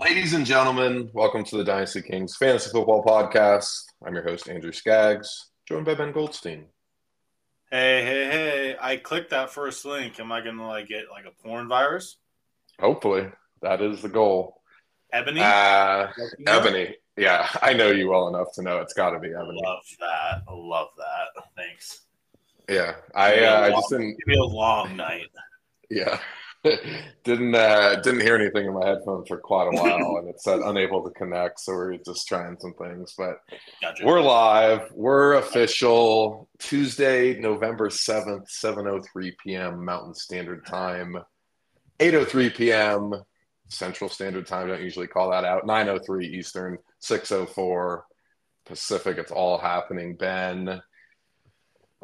Ladies and gentlemen, welcome to the Dynasty Kings Fantasy Football Podcast. I'm your host, Andrew Skaggs, joined by Ben Goldstein. Hey, hey, hey! I clicked that first link. Am I gonna like get like a porn virus? Hopefully, that is the goal. Ebony. Uh, Ebony. Yeah, I know you well enough to know it's got to be Ebony. Love that. I love that. Thanks. Yeah, I uh, I just didn't. Give me a long night. Yeah, didn't uh, didn't hear anything in my headphones for quite a while, and it said unable to connect. So we're just trying some things, but Gotcha. we're live. We're official. Tuesday, November seventh, seven oh three p.m. Mountain Standard Time, eight oh three p.m. Central Standard Time. Don't usually call that out. Nine oh three Eastern, six oh four Pacific. It's all happening. Ben.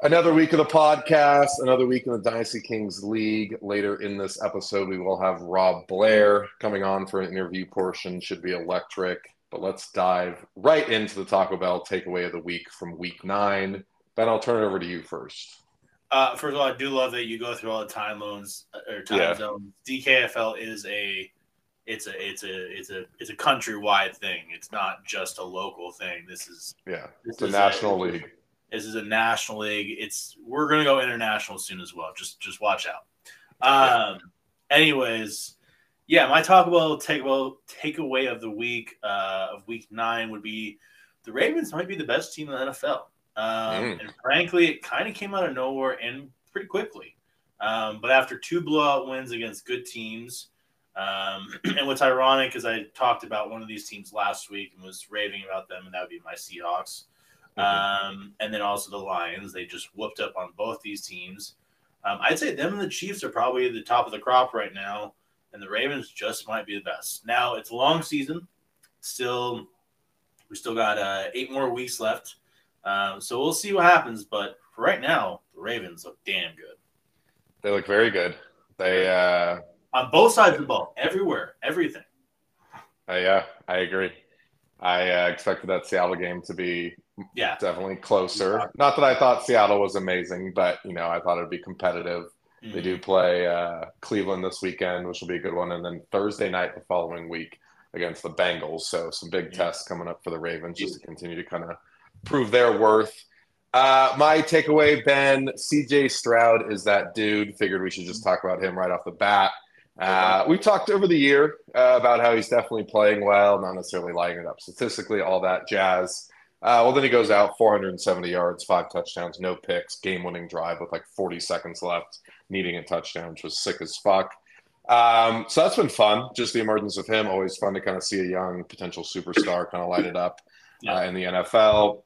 Another week of the podcast, another week in the Dynasty Kings League. Later in this episode, we will have Rob Blair coming on for an interview portion. Should be electric. But let's dive right into the Taco Bell takeaway of the week from week nine. Ben, I'll turn it over to you first. Uh, first of all, I do love that you go through all the time loans uh, or time Yeah. zones. DKFL is a it's a it's a it's a it's a countrywide thing. It's not just a local thing. This is Yeah, this it's a is national league. This is a national league. It's we're gonna go international soon as well. Just just watch out. Um. Anyways, yeah, my Taco Bell take well takeaway of the week uh, of week nine would be the Ravens might be the best team in the NFL. Um, Mm. And frankly, it kind of came out of nowhere and pretty quickly. Um, but after two blowout wins against good teams, um, and what's ironic is I talked about one of these teams last week and was raving about them, and that would be my Seahawks. Um, and then also the Lions. They just whooped up on both these teams. Um, I'd say them and the Chiefs are probably at the top of the crop right now, and the Ravens just might be the best. Now it's a long season. Still, we still got uh, eight more weeks left, um, so we'll see what happens. But for right now, the Ravens look damn good They look very good. They, uh, on both sides of the ball, everywhere, everything. uh, yeah, I agree. I uh, expected that Seattle game to be Yeah, definitely closer. Not that I thought Seattle was amazing, but you know, I thought it'd be competitive. They Mhm. do play uh, Cleveland this weekend, which will be a good one, and then Thursday night the following week against the Bengals. So some big Yeah. tests coming up for the Ravens just to continue to kind of prove their worth. Uh, my takeaway, Ben, CJ Stroud is that dude. Figured we should just talk about him right off the bat. Uh, we talked over the year uh, about how he's definitely playing well, not necessarily lighting it up statistically, all that jazz. Uh, well, then he goes out 470 yards, five touchdowns, no picks, game winning drive with like 40 seconds left, needing a touchdown, which was sick as fuck. Um, so that's been fun. Just the emergence of him, always fun to kind of see a young potential superstar kind of light it up uh, in the NFL.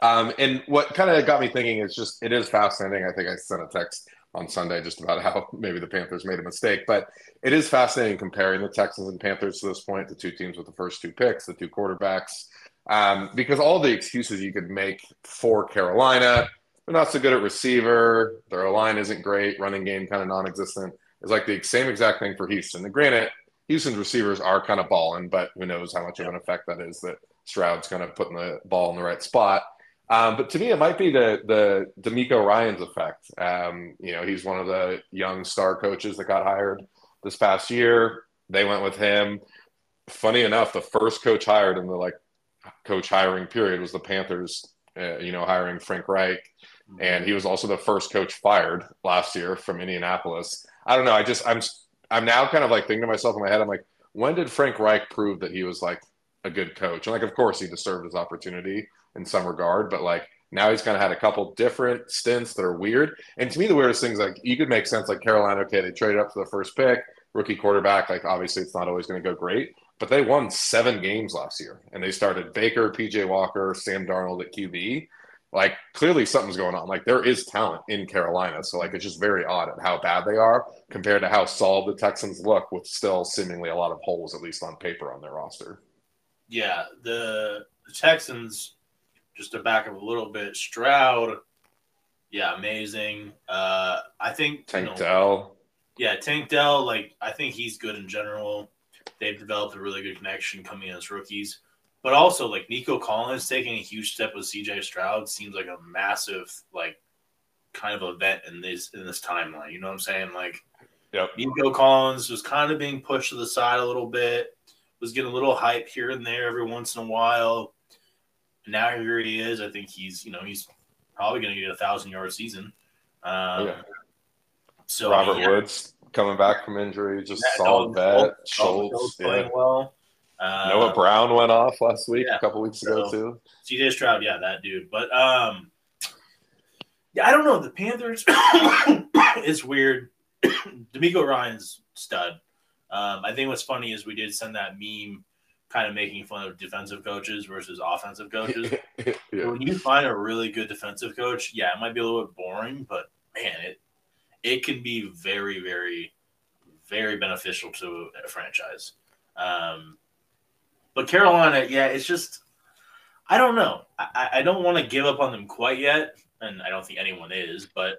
Um, and what kind of got me thinking is just it is fascinating. I think I sent a text on Sunday just about how maybe the Panthers made a mistake, but it is fascinating comparing the Texans and Panthers to this point, the two teams with the first two picks, the two quarterbacks, um, because all the excuses you could make for Carolina, they're not so good at receiver, their line isn't great, running game kind of non-existent. It's like the same exact thing for Houston. And granted, Houston's receivers are kind of balling, but who knows how much of an effect that is that Stroud's kind of putting the ball in the right spot. Um, but to me, it might be the the DeMeco Ryans effect. Um, you know, he's one of the young star coaches that got hired this past year. They went with him. Funny enough, the first coach hired in the like coach hiring period was the Panthers. Uh, you know, hiring Frank Reich, and he was also the first coach fired last year from Indianapolis. I don't know. I just I'm I'm now kind of like thinking to myself in my head. I'm like, when did Frank Reich prove that he was like a good coach? And like, of course, he deserved his opportunity in some regard, but like now he's kind of had a couple different stints that are weird. And to me, the weirdest things like you could make sense like Carolina. Okay, they traded up for the first pick, rookie quarterback. Like obviously, it's not always going to go great, but they won seven games last year, and they started Baker, PJ Walker, Sam Darnold at QB. Like clearly something's going on. Like there is talent in Carolina, so like it's just very odd at how bad they are compared to how solid the Texans look, with still seemingly a lot of holes, at least on paper, on their roster. Yeah, the, the Texans, just to back up a little bit, Stroud, yeah, amazing. Uh, I think you Tank know, Dell, yeah, Tank Dell, like I think he's good in general. They've developed a really good connection coming as rookies, but also like Nico Collins taking a huge step with CJ Stroud seems like a massive like kind of event in this in this timeline. You know what I'm saying? Like Yep. Nico Collins was kind of being pushed to the side a little bit. was getting a little hype here and there every once in a while. Now here he is. I think he's you know he's probably going to get a thousand yard season. Um, Yeah. So Robert Woods coming back from injury, just yeah, solid Dalton bet. Schultz- Schultz, Schultz yeah. playing well. Um, Noah Brown went off last week, yeah. a couple weeks ago So- too. CJ Stroud, yeah, that dude. But um, yeah, I don't know. The Panthers is weird. DeMeco Ryans stud. Um, I think what's funny is we did send that meme, kind of making fun of defensive coaches versus offensive coaches. yeah. When you find a really good defensive coach, yeah, it might be a little bit boring, but man, it it can be very, very, very beneficial to a franchise. Um, but Carolina, yeah, it's just I don't know. I, I- don't want to give up on them quite yet, and I don't think anyone is. But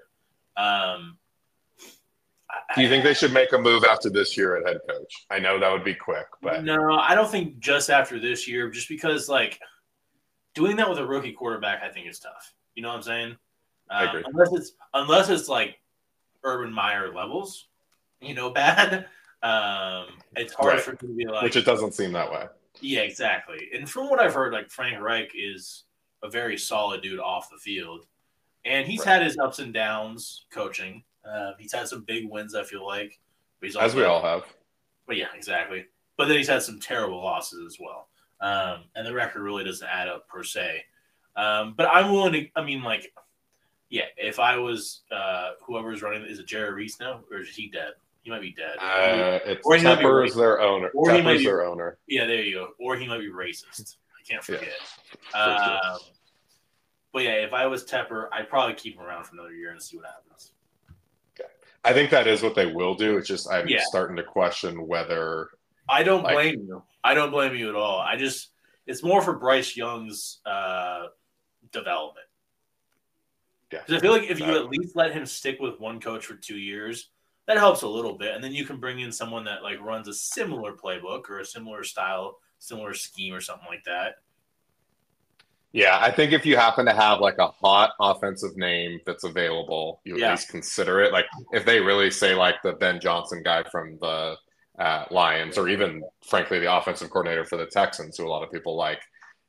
um, Do you think they should make a move after this year at head coach? I know that would be quick, but No, I don't think just after this year, just because like doing that with a rookie quarterback, I think is tough. You know what I'm saying? I Um, agree. Unless it's unless it's like Urban Meyer levels, you know, bad. Um, it's hard Right. for me to be like, which it doesn't seem that way. yeah, exactly. And from what I've heard, like Frank Reich is a very solid dude off the field, and he's Right. had his ups and downs coaching. Uh, he's had some big wins, I feel like. But he's As we all have. but yeah, exactly. But then he's had some terrible losses as well. Um, and the record really doesn't add up per se. Um, but I'm willing to, I mean, like, yeah, if I was uh, whoever's running, is it Jerry Reese now or is he dead? He might be dead. Uh, it's Or he might be Tepper is their owner. Or he might be- their owner. yeah, there you go. Or he might be racist. I can't Yeah. forget. sure. Um, but yeah, if I was Tepper, I'd probably keep him around for another year and see what happens. I think that is what they will do. It's just I'm Yeah. starting to question whether I don't Like- blame you. I don't blame you at all. I just it's more for Bryce Young's uh, development. Yeah. Because I feel like if you at least let him stick with one coach for two years, that helps a little bit, and then you can bring in someone that like runs a similar playbook or a similar style, similar scheme or something like that. Yeah, I think if you happen to have like a hot offensive name that's available, you at Yeah. least consider it. Like if they really say like the Ben Johnson guy from the uh, Lions, or even frankly the offensive coordinator for the Texans, who a lot of people like,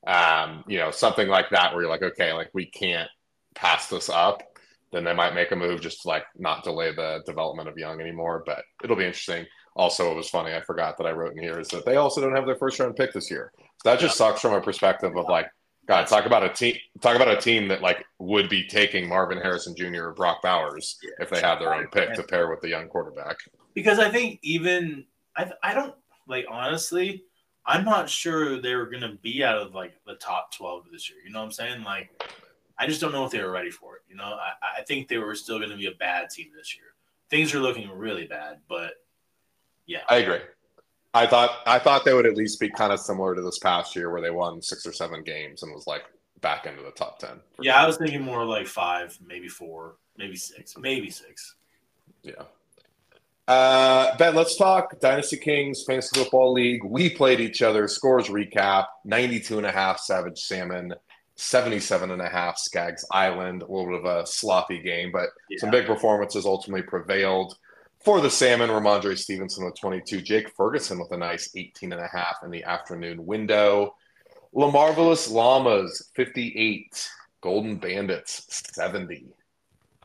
um, you know, something like that, where you're like, okay, like we can't pass this up, then they might make a move just to like not delay the development of Young anymore. But it'll be interesting. Also, it was funny. I forgot that I wrote in here is that they also don't have their first round pick this year. So that just sucks from a perspective of like, God, talk about a team. Talk about a team that like would be taking Marvin Harrison Jr. or Brock Bowers if they had their own pick to pair with the young quarterback. Because I think even I I don't like honestly, I'm not sure they were gonna be out of like the top twelve this year. You know what I'm saying? Like I just don't know if they were ready for it. You know, I, I think they were still gonna be a bad team this year. Things are looking really bad, but yeah. I agree. I thought I thought they would at least be kind of similar to this past year where they won six or seven games and was like back into the top ten. Yeah, I was thinking more like five, maybe four, maybe six, maybe six. Yeah. Uh, ben, let's talk Dynasty Kings Fantasy Football League. We played each other. Scores recap 92 and a half Savage Salmon, 77 and a half Skaggs Island. A little bit of a sloppy game, but Yeah. some big performances ultimately prevailed. For the Salmon, Rhamondre Stevenson with 22, Jake Ferguson with a nice 18 and a half in the afternoon window. Lamarvelous Llamas, 58. Golden Bandits, 70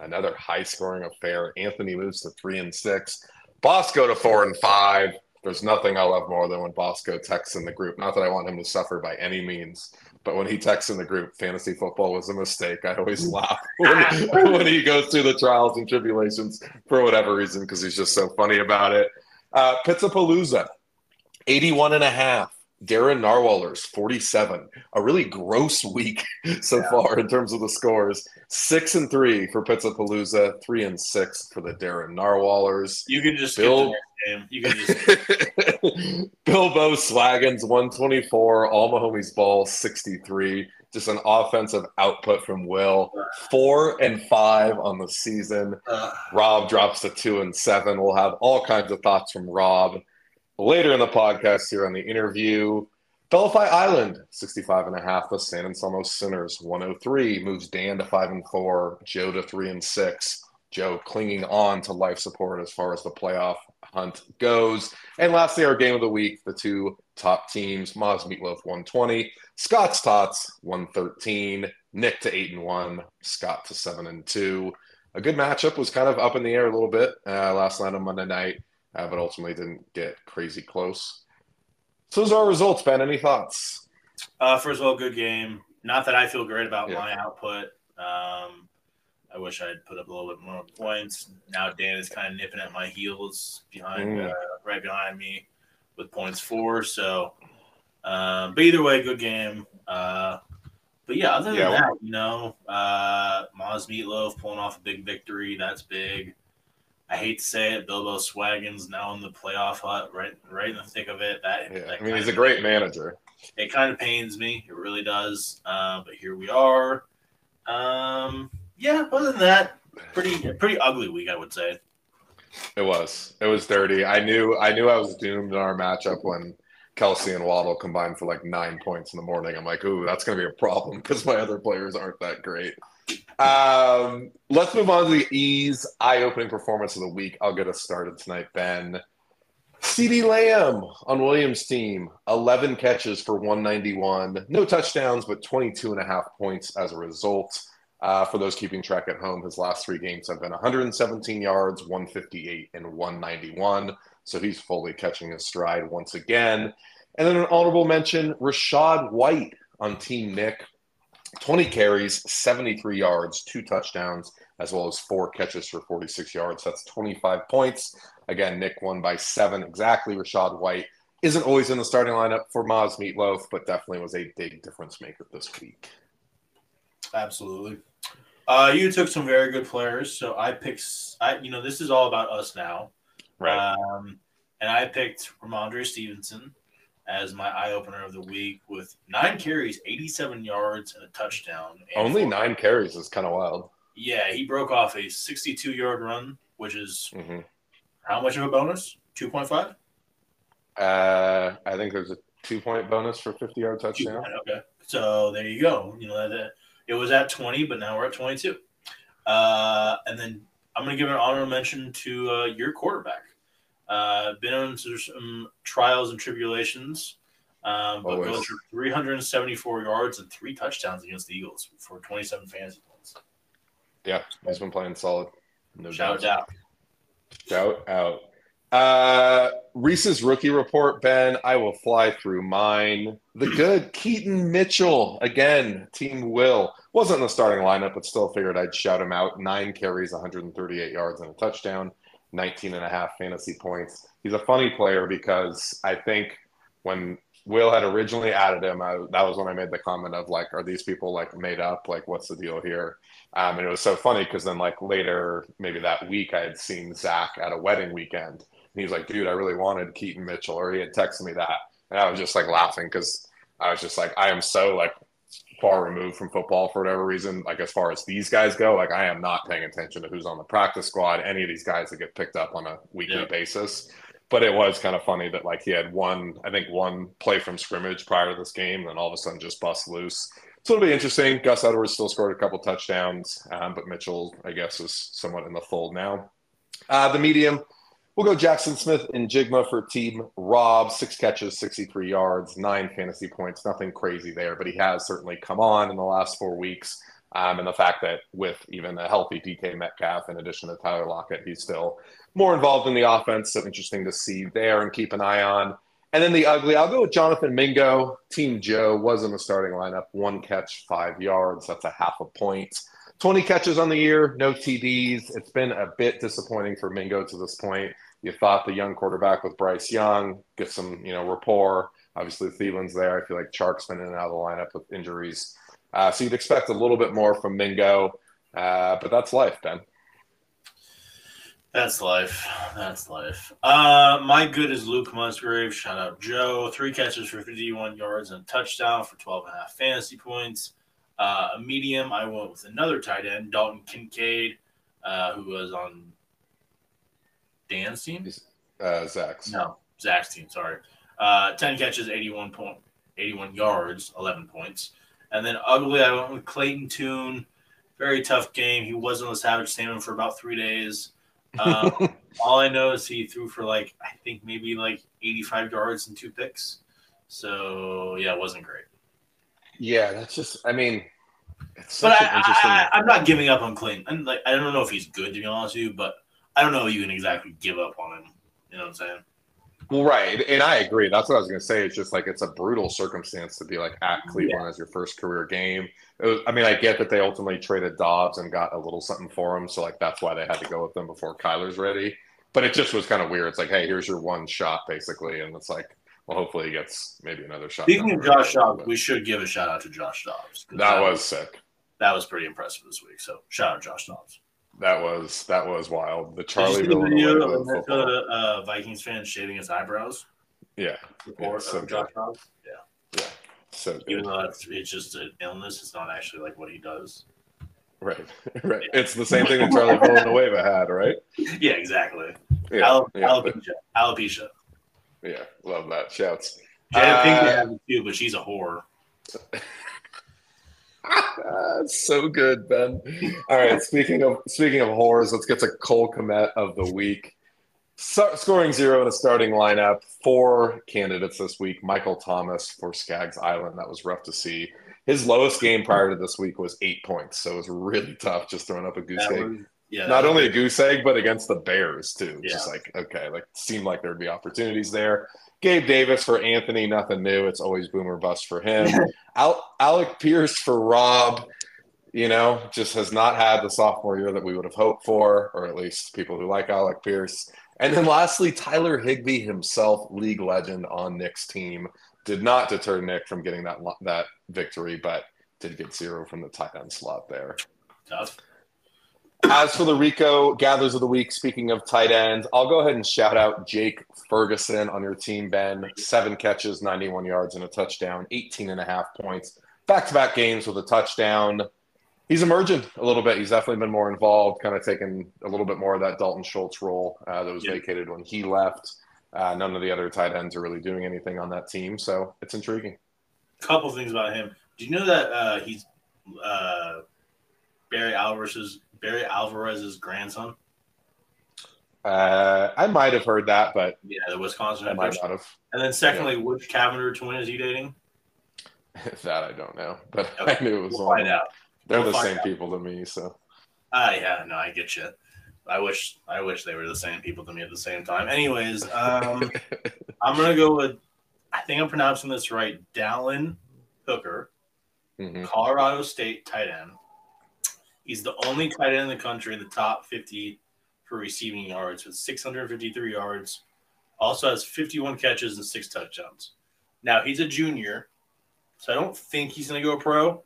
another high scoring affair. Anthony moves to three and six. Bosco to four and five. There's nothing I love more than when Bosco texts in the group. Not that I want him to suffer by any means, but when he texts in the group, fantasy football was a mistake. I always laugh when, when he goes through the trials and tribulations for whatever reason because he's just so funny about it. Uh, Pizzapalooza, 81 and a half. Darren Narwhallers, 47. A really gross week so far in terms of the scores. Six and three for Pizzapalooza, three and six for the Darren Narwhallers. You can just skip Bill- the next game. You can just Bilbo Swaggins, 124. All Mahomes Ball, 63. Just an offensive output from Will. Four and five on the season. uh, Rob drops to two and seven. We'll have all kinds of thoughts from Rob later in the podcast here on the interview. Delphi Island, 65 and a half. The San Anselmo Sinners, 103. Moves Dan to five and four. Joe to three and six. Joe clinging on to life support as far as the playoff hunt goes. And lastly, our game of the week, the two top teams, Moz Meatloaf 120, Scott's Tots 113, Nick to 8 and 1, Scott to 7 and 2. A good matchup was kind of up in the air a little bit uh, last night on Monday night, uh, but ultimately didn't get crazy close. So those are our results, Ben. Any thoughts? Uh, first of all, good game. Not that I feel great about yeah. my output. Um, I wish I'd put up a little bit more points. Now Dan is kind of nipping at my heels behind, mm. uh, right behind me, with points four. So, um, but either way, good game. Uh, but yeah, other than yeah, that, you know, uh, Moz Meatloaf pulling off a big victory. That's big. I hate to say it, Bilbo Swaggins now in the playoff hut, right, right in the thick of it. That, yeah. that I mean, he's a great manager. It kind of pains me. It really does. Uh, but here we are. Um, yeah, other than that, pretty pretty ugly week, I would say. It was. It was dirty. I knew. I knew I was doomed in our matchup when Kelce and Waddle combined for like nine points in the morning. I'm like, ooh, that's going to be a problem because my other players aren't that great. Um, let's move on to the ease eye-opening performance of the week. I'll get us started tonight, Ben. CeeDee Lamb on Williams' team, 11 catches for 191. No touchdowns, but 22 and a half points as a result. Uh, for those keeping track at home, his last three games have been 117 yards, 158, and 191. So he's fully catching his stride once again. And then an honorable mention Rachaad White on Team Nick. 20 carries, 73 yards, two touchdowns, as well as four catches for 46 yards. That's 25 points. Again, Nick won by seven exactly. Rachaad White isn't always in the starting lineup for Moz Meatloaf, but definitely was a big difference maker this week. Absolutely. Uh, you took some very good players, so I picked. I you know this is all about us now, right? Um, and I picked Rhamondre Stevenson as my eye opener of the week with nine carries, eighty-seven yards, and a touchdown. And Only nine carries is kind of wild. Yeah, he broke off a sixty-two-yard run, which is mm-hmm. how much of a bonus? Two point five. Uh, I think there's a two-point bonus for fifty-yard touchdown. Okay, so there you go. You know that it was at 20, but now we're at 22. Uh, and then I'm going to give an honorable mention to uh, your quarterback. Uh, been on some trials and tribulations, um, but goes for 374 yards and three touchdowns against the Eagles for 27 fantasy points. Yeah, he's been playing solid. No Shout doubt. out. Shout out. Uh, Reese's rookie report, Ben. I will fly through mine. The good Keaton Mitchell again. Team Will wasn't in the starting lineup, but still figured I'd shout him out. Nine carries, 138 yards, and a touchdown. 19 and a half fantasy points. He's a funny player because I think when Will had originally added him, I, that was when I made the comment of like, are these people like made up? Like, what's the deal here? Um, and it was so funny because then like later, maybe that week, I had seen Zach at a wedding weekend and he's like, dude, I really wanted Keaton Mitchell, or he had texted me that. And I was just like laughing because I was just like, I am so like far removed from football for whatever reason. Like as far as these guys go, like I am not paying attention to who's on the practice squad, any of these guys that get picked up on a weekly yeah. basis. But it was kind of funny that like he had one, I think one play from scrimmage prior to this game, and then all of a sudden just bust loose. So it'll be interesting. Gus Edwards still scored a couple touchdowns, um, but Mitchell, I guess, is somewhat in the fold now. Uh, the medium, We'll go Jaxon Smith-Njigba for team Rob. Six catches, 63 yards, nine fantasy points. Nothing crazy there, but he has certainly come on in the last four weeks. Um, and the fact that with even a healthy DK Metcalf, in addition to Tyler Lockett, he's still more involved in the offense. So interesting to see there and keep an eye on. And then the ugly, I'll go with Jonathan Mingo. Team Joe was in the starting lineup. One catch, five yards. That's a half a point. 20 catches on the year, no TDs. It's been a bit disappointing for Mingo to this point. You thought the young quarterback with Bryce Young get some, you know, rapport. Obviously, Thielen's there. I feel like Chark's been in and out of the lineup with injuries. Uh, so you'd expect a little bit more from Mingo, uh, but that's life, Ben. That's life. That's life. Uh, my good is Luke Musgrave. Shout out Joe. Three catches for 51 yards and a touchdown for 12 and a half fantasy points. Uh, a medium, I went with another tight end, Dalton Kincaid, uh, who was on Dan's team. Uh, Zach's. No, Zach's team. Sorry. Uh, Ten catches, eighty-one point, eighty-one yards, eleven points. And then ugly, I went with Clayton Tune. Very tough game. He was on the Savage Salmon for about three days. Um, all I know is he threw for like I think maybe like 85 yards and two picks. So yeah, it wasn't great. Yeah, that's just. I mean, it's But such I, an interesting. I, I, I'm not giving up on Clayton. I'm like I don't know if he's good to be honest with you, but I don't know if you can exactly give up on him. You know what I'm saying? Well, right, and I agree. That's what I was going to say. It's just like it's a brutal circumstance to be like at Cleveland as your first career game. It was, I mean, I get that they ultimately traded Dobbs and got a little something for him, so like that's why they had to go with them before Kyler's ready. But it just was kind of weird. It's like, hey, here's your one shot, basically, and it's like, well, hopefully he gets maybe another shot. Speaking of the road. Josh Dobbs, we should give a shout out to Josh Dobbs. that was sick. that was pretty impressive this week. So shout out to Josh Dobbs. That was that was wild. The Did you Charlie the video of. Minnesota uh, Vikings fan shaving his eyebrows Yeah, before so of Josh Dobbs? Yeah. so Even though it's, it's just an illness, it's not actually like what he does. Right, right. It's the same thing that Charlie Villanueva had, right? Yeah, exactly. Yeah, Al- yeah, alopecia. Alopecia. yeah. Love that. Shouts. Pinkett Uh, has it too, but she's a whore. Ah, so good, Ben. All right. Speaking of speaking of horrors, let's get to Cole Kmet of the week. So, scoring zero in a starting lineup. Four candidates this week. Michael Thomas for Skaggs Island. That was rough to see. His lowest game prior to this week was eight points, so it was really tough just throwing up a goose That egg. was- yeah, Not only a goose egg, but against the Bears too. Yeah. Just like okay, like seemed like there'd be opportunities there. Gabe Davis for Anthony, nothing new. It's always boomer bust for him. Al- Alec Pierce for Rob, you know, just has not had the sophomore year that we would have hoped for, or at least people who like Alec Pierce. And then lastly, Tyler Higbee himself, league legend on Nick's team, did not deter Nick from getting that lo- that victory, but did get zero from the tight end slot there. tough. As for the Rico gathers of the week, speaking of tight ends, I'll go ahead and shout out Jake Ferguson on your team, Ben. Seven catches, 91 yards, and a touchdown, 18 and a half points. Back to back games with a touchdown. He's emerging a little bit. He's definitely been more involved, kind of taking a little bit more of that Dalton Schultz role uh, that was Yeah. vacated when he left. Uh, none of the other tight ends are really doing anything on that team, so it's intriguing. Couple things about him. Do you know that uh, he's uh, Barry Alvarez's Barry Alvarez's grandson? Uh, I might have heard that, but Yeah, the Wisconsin I might not have. And then secondly, which Cavinder twin is he dating? that I don't know, but Okay, I knew it was We'll find out. They're We'll the same out. people to me, so Ah, yeah, no, I get you. I wish I wish they were the same people to me at the same time. Anyways, um, I'm gonna go with. I think I'm pronouncing this right. Dallin Holker, Mhm. Colorado State tight end. He's the only tight end in the country in the top 50 for receiving yards with 653 yards. Also has 51 catches and six touchdowns. Now he's a junior, so I don't think he's going to go pro.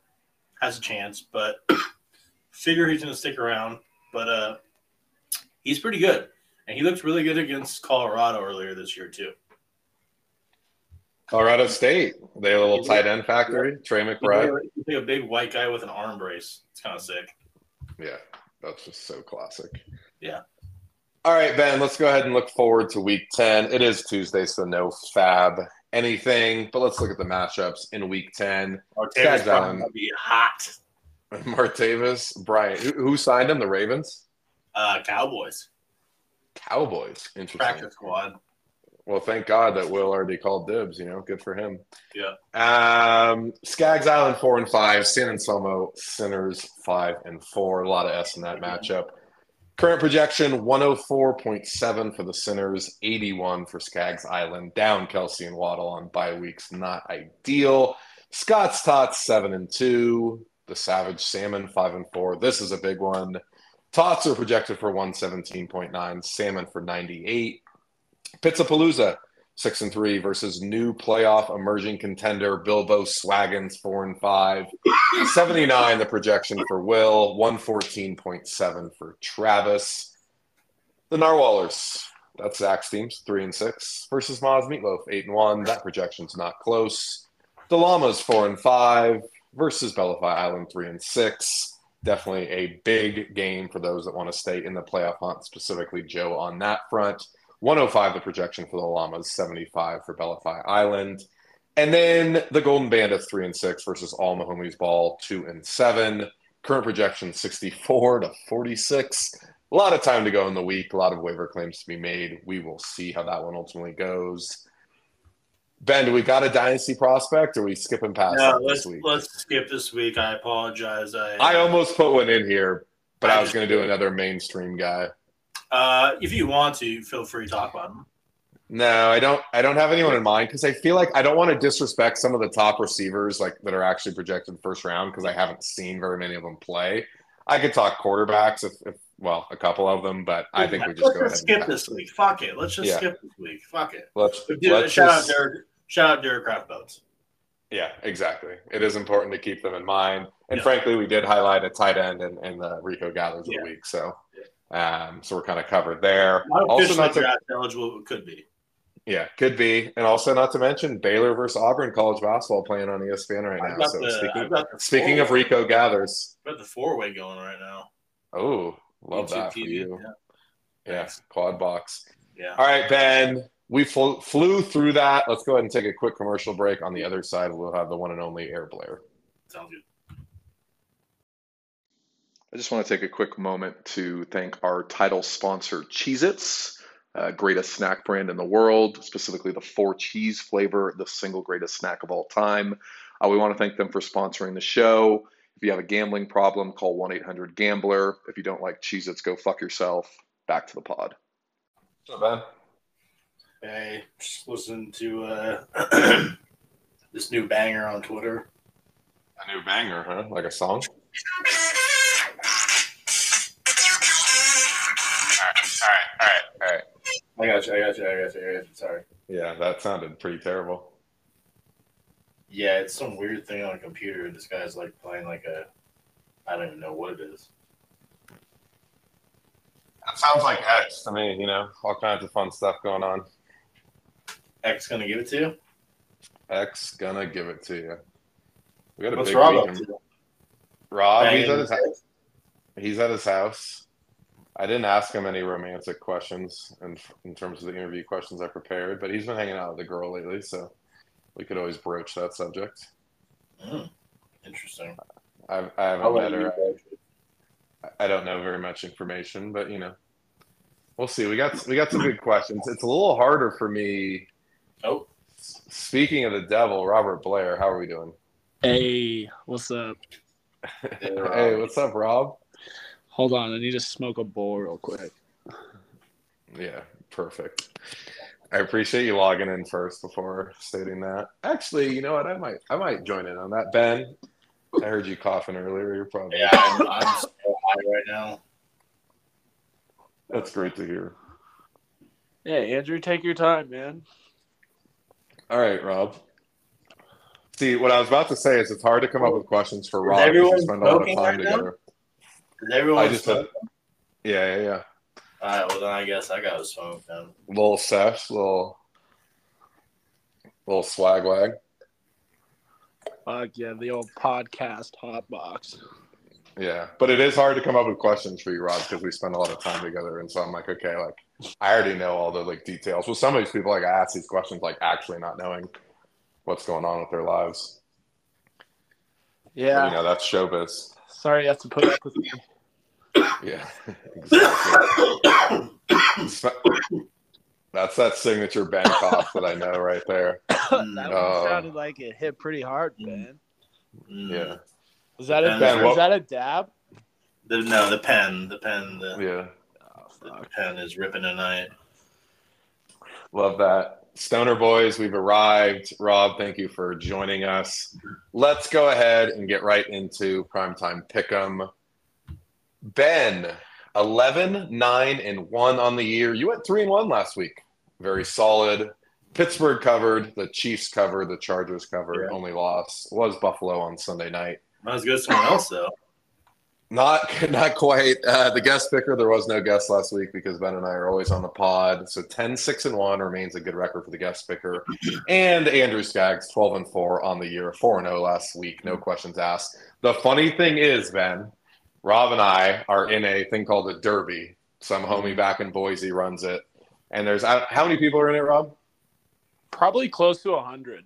Has a chance, but figure he's going to stick around. But uh, he's pretty good, and he looked really good against Colorado earlier this year too. Colorado State, they have a little tight end factory. Trey McBride, like a big white guy with an arm brace. It's kind of sick. Yeah, that's just so classic. Yeah. All right, Ben, let's go ahead and look forward to Week Ten. It is Tuesday, so no fab anything, but let's look at the matchups in Week Ten. Martavis Skaggs probably gonna be hot. Martavis, Bryant, who, who signed him? The Ravens, Uh, Cowboys Cowboys. Interesting. practice squad. Well, thank God that Will already called dibs. You know, good for him. Yeah. Um, Skaggs Island four and five. San Anselmo Sinners five and four. A lot of S in that matchup. Current projection 104.7 for the Sinners, 81 for Skaggs Island. Down Kelce and Waddle on bye weeks, not ideal. Scott's Tots seven and two. The Savage Salmon five and four. This is a big one. Tots are projected for 117.9. Salmon for 98. Pizzapalooza, six and three versus new playoff emerging contender Bilbo Swaggins, four and five. 79 the projection for Will, 114.7 for Travis. The Narwhalers, that's Zach's teams, three and six versus Moz Meatloaf, eight and one. That projection's not close. The Llamas, four and five versus Bellify Island, three and six. Definitely a big game for those that want to stay in the playoff hunt, specifically Joe on that front. 105 the projection for the Llamas, 75 for Bellify Island. And then the Golden Bandits, 3 and 6 versus All Mahomes Ball, 2 and 7. Current projection 64 to 46. a lot of time to go in the week, a lot of waiver claims to be made. We will see how that one ultimately goes. Ben, do we got a dynasty prospect or are we skipping past No, let's this week? let's skip this week. I apologize. I, I almost put one in here, but I, I was going to do another mainstream guy. Uh, if you want to, feel free to talk about them. No, I don't. I don't have anyone in mind because I feel like I don't want to disrespect some of the top receivers like that are actually projected first round because I haven't seen very many of them play. I could talk quarterbacks if, if well, a couple of them, but I think we just let's go ahead. just and skip this week. Fuck it. Let's just Yeah. skip this week. Fuck it. Let's, dude, let's shout just- out Derek. Shout out Derek Craft Boats. Yeah, exactly. It is important to keep them in mind. And Yeah. frankly, we did highlight a tight end in, in the Rico Gathers of the week, so um, so we're kind of covered there. Not Also, not to draft eligible, could be. yeah, could be, and also not to mention Baylor versus Auburn college basketball playing on ESPN right I've now. So the, speaking I've got the speaking of Rico Gathers, I've got the four way going right now. oh, love YouTube that for TV, you. Yeah. Yeah, quad box. yeah. All right, Ben, we flew, flew through that. Let's go ahead and take a quick commercial break. On the other side, we'll have the one and only Air Blair. Sounds good. I just want to take a quick moment to thank our title sponsor, Cheez Its, uh, greatest snack brand in the world, specifically the four cheese flavor, the single greatest snack of all time. Uh, we want to thank them for sponsoring the show. If you have a gambling problem, call 1 800 Gambler. If you don't like Cheez Its, go fuck yourself. Back to the pod. So, Ben. Hey, just listen to uh, this new banger on Twitter. A new banger, huh? Like a song? I got you. I got you. I got you. I got you. Sorry. Yeah, that sounded pretty terrible. Yeah, it's some weird thing on a computer. This guy's like playing like a, I don't even know what it is. That sounds like X to me, you know, all kinds of fun stuff going on. X gonna give it to you. X gonna give it to you. We got a What's big Rob week. up to? Rob, he's at his house. He's at his house. I didn't ask him any romantic questions in, in terms of the interview questions I prepared, but he's been hanging out with a girl lately, so we could always broach that subject. Mm, interesting. I, I haven't I'll met her. go. I don't know very much information, but you know, we'll see. We got we got some good questions. It's a little harder for me. Oh, Speaking of the devil, Robert Blair, how are we doing? Hey, what's up? hey, what's up, Rob? Hold on, I need to smoke a bowl real quick. Yeah, perfect. I appreciate you logging in first before stating that. Actually, you know what? I might I might join in on that. Ben, I heard you coughing earlier. You're probably yeah, I'm, I'm so high right now. that's great to hear. Yeah, Andrew, take your time, man. All right, Rob. See, what I was about to say is it's hard to come up with questions for Rob because we everyone spend a lot of smoking time right now? Together. Is everyone I just smoking? Yeah, yeah, yeah. All right, well then I guess I got to smoke then. Little sesh, little little swag wag. Fuck yeah, the old podcast hot box. Yeah, but it is hard to come up with questions for you, Rob, because we spend a lot of time together, and so I'm like, okay, like I already know all the like details. With some of these people, like I ask these questions, like actually not knowing what's going on with their lives. But, Yeah, you know that's showbiz. Sorry you have to put up with me. Yeah, exactly. that's that signature Ben cough that I know right there. that one Oh. sounded like it hit pretty hard, man. Mm. Yeah, Was that a Ben, was what- that a dab? The, no, the pen, the pen, the, yeah. Oh, the pen is ripping tonight. Love that. Stoner Boys, we've arrived. Rob, thank you for joining us. Let's go ahead and get right into primetime pick'em. Ben, 11, 9, and 1 on the year. You went 3 and 1 last week. Very solid. Pittsburgh covered, the Chiefs covered, the Chargers covered. Yeah. Only loss was Buffalo on Sunday night. Not as good as someone else though. Not not quite. Uh, the guest picker, there was no guest last week because Ben and I are always on the pod. So 10, 6, and 1 remains a good record for the guest picker. And Andrew Skaggs, 12 and 4 on the year, 4 and 0 last week. No questions asked. The funny thing is, Ben, Rob and I are in a thing called a derby. Some homie back in Boise runs it. And there's how many people are in it, Rob? Probably close to hundred.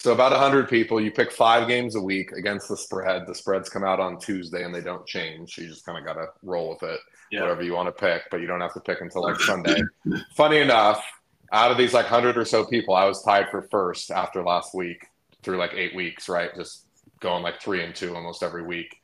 So about 100 people. You pick five games a week against the spread. The spreads come out on Tuesday and they don't change. You just kind of got to roll with it. Yeah. whatever you want to pick, but you don't have to pick until like Sunday. Funny enough, out of these like hundred or so people, I was tied for first after last week through like eight weeks, right? Just going like three and two almost every week.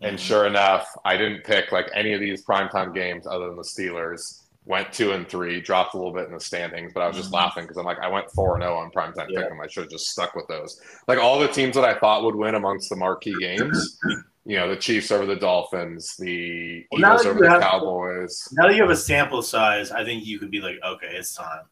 And Mhm. sure enough, I didn't pick like any of these primetime games other than the Steelers. Went two and three, dropped a little bit in the standings, but I was just Mhm. laughing because I'm like, I went four and zero on primetime Yeah. pick 'em. I should have just stuck with those. Like all the teams that I thought would win amongst the marquee games, you know, the Chiefs over the Dolphins, the Well, Eagles over the have- Cowboys. Now that you have a sample size, I think you could be like, okay, it's time.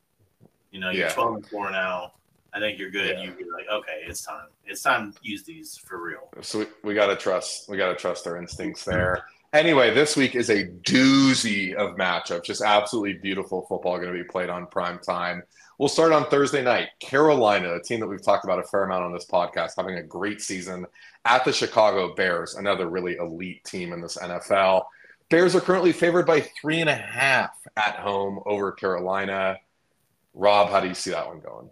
You know, you're Yeah. 12 and 4 now. I think you're good. Yeah. You'd be like, okay, it's time. It's time to use these for real. So we, we gotta trust we gotta trust our instincts there. Anyway, this week is a doozy of matchups. Just absolutely beautiful football going to be played on prime time. We'll start on Thursday night. Carolina, a team that we've talked about a fair amount on this podcast, having a great season at the Chicago Bears, another really elite team in this NFL. Bears are currently favored by three and a half at home over Carolina. Rob, how do you see that one going?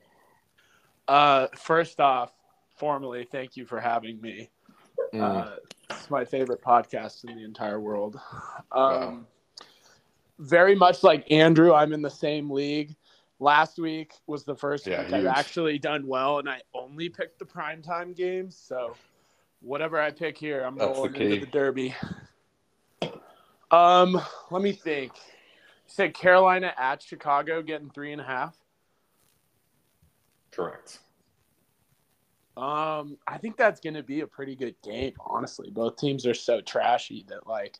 Uh, first off, formally, thank you for having me. Mm. Uh, it's my favorite podcast in the entire world. Um, Very much like Andrew, I'm in the same league. Last week was the first Yeah, week I've actually done well, and I only picked the primetime games. So, whatever I pick here, I'm That's the rolling key. into the Derby. Um, let me think. You said Carolina at Chicago getting three and a half. Correct. Um, I think that's going to be a pretty good game. Honestly, both teams are so trashy that like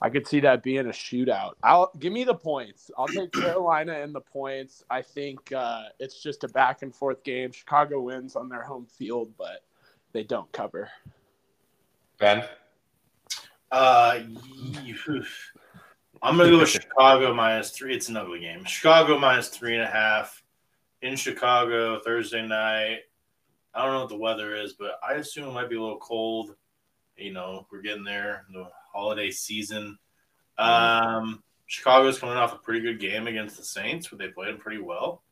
I could see that being a shootout. I'll give me the points. I'll take Carolina and the points. I think uh, it's just a back and forth game. Chicago wins on their home field, but they don't cover. Ben? Uh, I'm gonna go with Chicago minus three. It's an ugly game. Chicago minus three and a half in Chicago Thursday night. I don't know what the weather is, but I assume it might be a little cold. You know, we're getting there, the holiday season. Um, Chicago's coming off a pretty good game against the Saints, where they played them pretty well.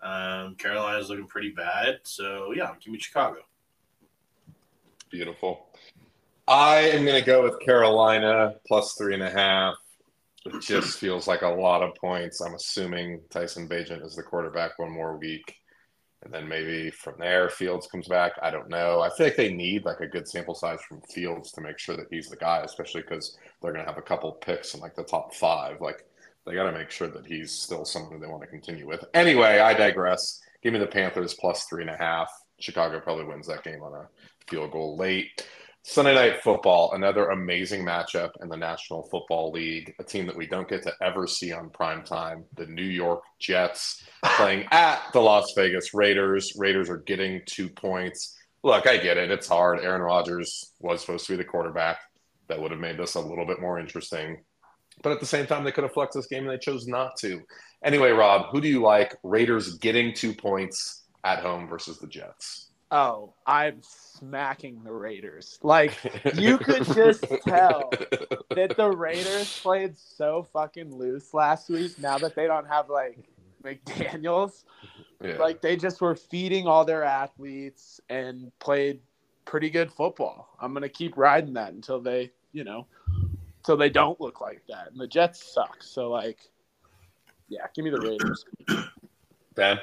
Um, Carolina's looking pretty bad, so yeah, give me Chicago. Beautiful. I am going to go with Carolina plus three and a half. It just feels like a lot of points. I'm assuming Tyson Bagent is the quarterback one more week. And then maybe from there, Fields comes back. I don't know. I feel like they need like a good sample size from Fields to make sure that he's the guy, especially because they're going to have a couple picks in like the top five. Like they got to make sure that he's still someone they want to continue with. Anyway, I digress. Give me the Panthers plus three and a half. Chicago probably wins that game on a field goal late. Sunday night football, another amazing matchup in the National Football League, a team that we don't get to ever see on prime time. The New York Jets playing at the Las Vegas Raiders. Raiders are getting two points. Look, I get it. It's hard. Aaron Rodgers was supposed to be the quarterback. That would have made this a little bit more interesting. But at the same time, they could have flexed this game and they chose not to. Anyway, Rob, who do you like? Raiders getting two points at home versus the Jets. Oh, I'm smacking the Raiders. Like You could just tell. that the Raiders played so fucking loose last week. Now that they don't have like McDaniel's, Yeah. like they just were feeding all their athletes and played pretty good football. I'm gonna keep riding that until they, you know, until they don't look like that. And the Jets suck. So like, yeah, give me the Raiders. Ben?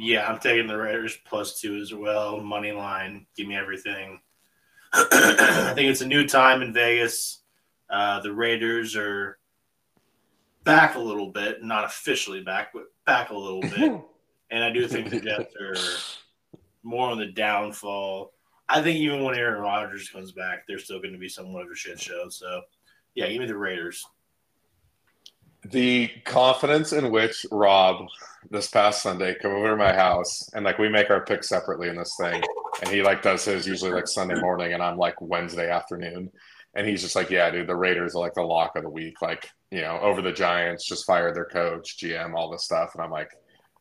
Yeah, I'm taking the Raiders plus two as well. Money line, give me everything. I think it's a new time in Vegas. Uh, the Raiders are back a little bit, not officially back, but back a little bit. and I do think the Jets are more on the downfall. I think even when Aaron Rodgers comes back, they're still going to be somewhat of a shit show. So, yeah, give me the Raiders. The confidence in which Rob this past Sunday come over to my house and like we make our picks separately in this thing. And he like does his usually like Sunday morning and I'm like Wednesday afternoon. And he's just like yeah dude the Raiders are like the lock of the week. Like you know over the Giants just fired their coach GM all this stuff. And I'm like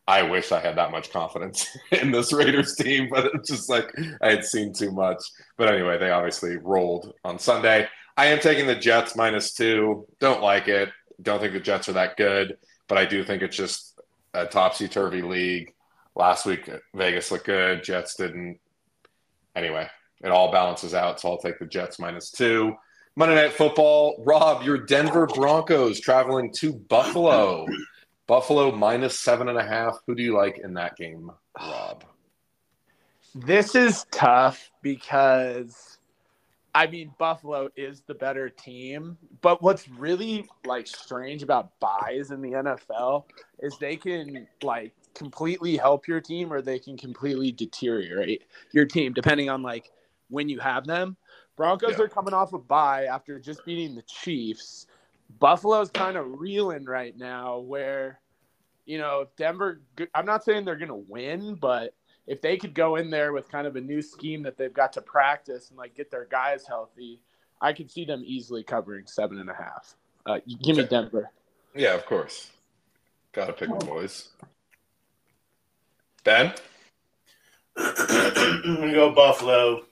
I wish I had that much confidence in this Raiders team but it's just like I had seen too much. But anyway they obviously rolled on Sunday. I am taking the Jets minus two. Don't like it don't think the Jets are that good, but I do think it's just a topsy turvy league. Last week, Vegas looked good, Jets didn't. Anyway, it all balances out, so I'll take the Jets minus two. Monday Night Football. Rob, your Denver Broncos traveling to Buffalo. Buffalo minus seven and a half. Who do you like in that game, Rob? This is tough because I mean Buffalo is the better team, but what's really like strange about buys in the NFL is they can like completely help your team or they can completely deteriorate your team depending on like when you have them. Broncos Yeah. are coming off a bye after just beating the Chiefs. Buffalo's kind of reeling right now where you know, if Denver I'm not saying they're going to win, but if they could go in there with kind of a new scheme that they've got to practice and like get their guys healthy, I could see them easily covering seven and a half. Uh, you- give me Denver. Yeah, of course. Gotta pick the boys. Ben? I'm gonna go Buffalo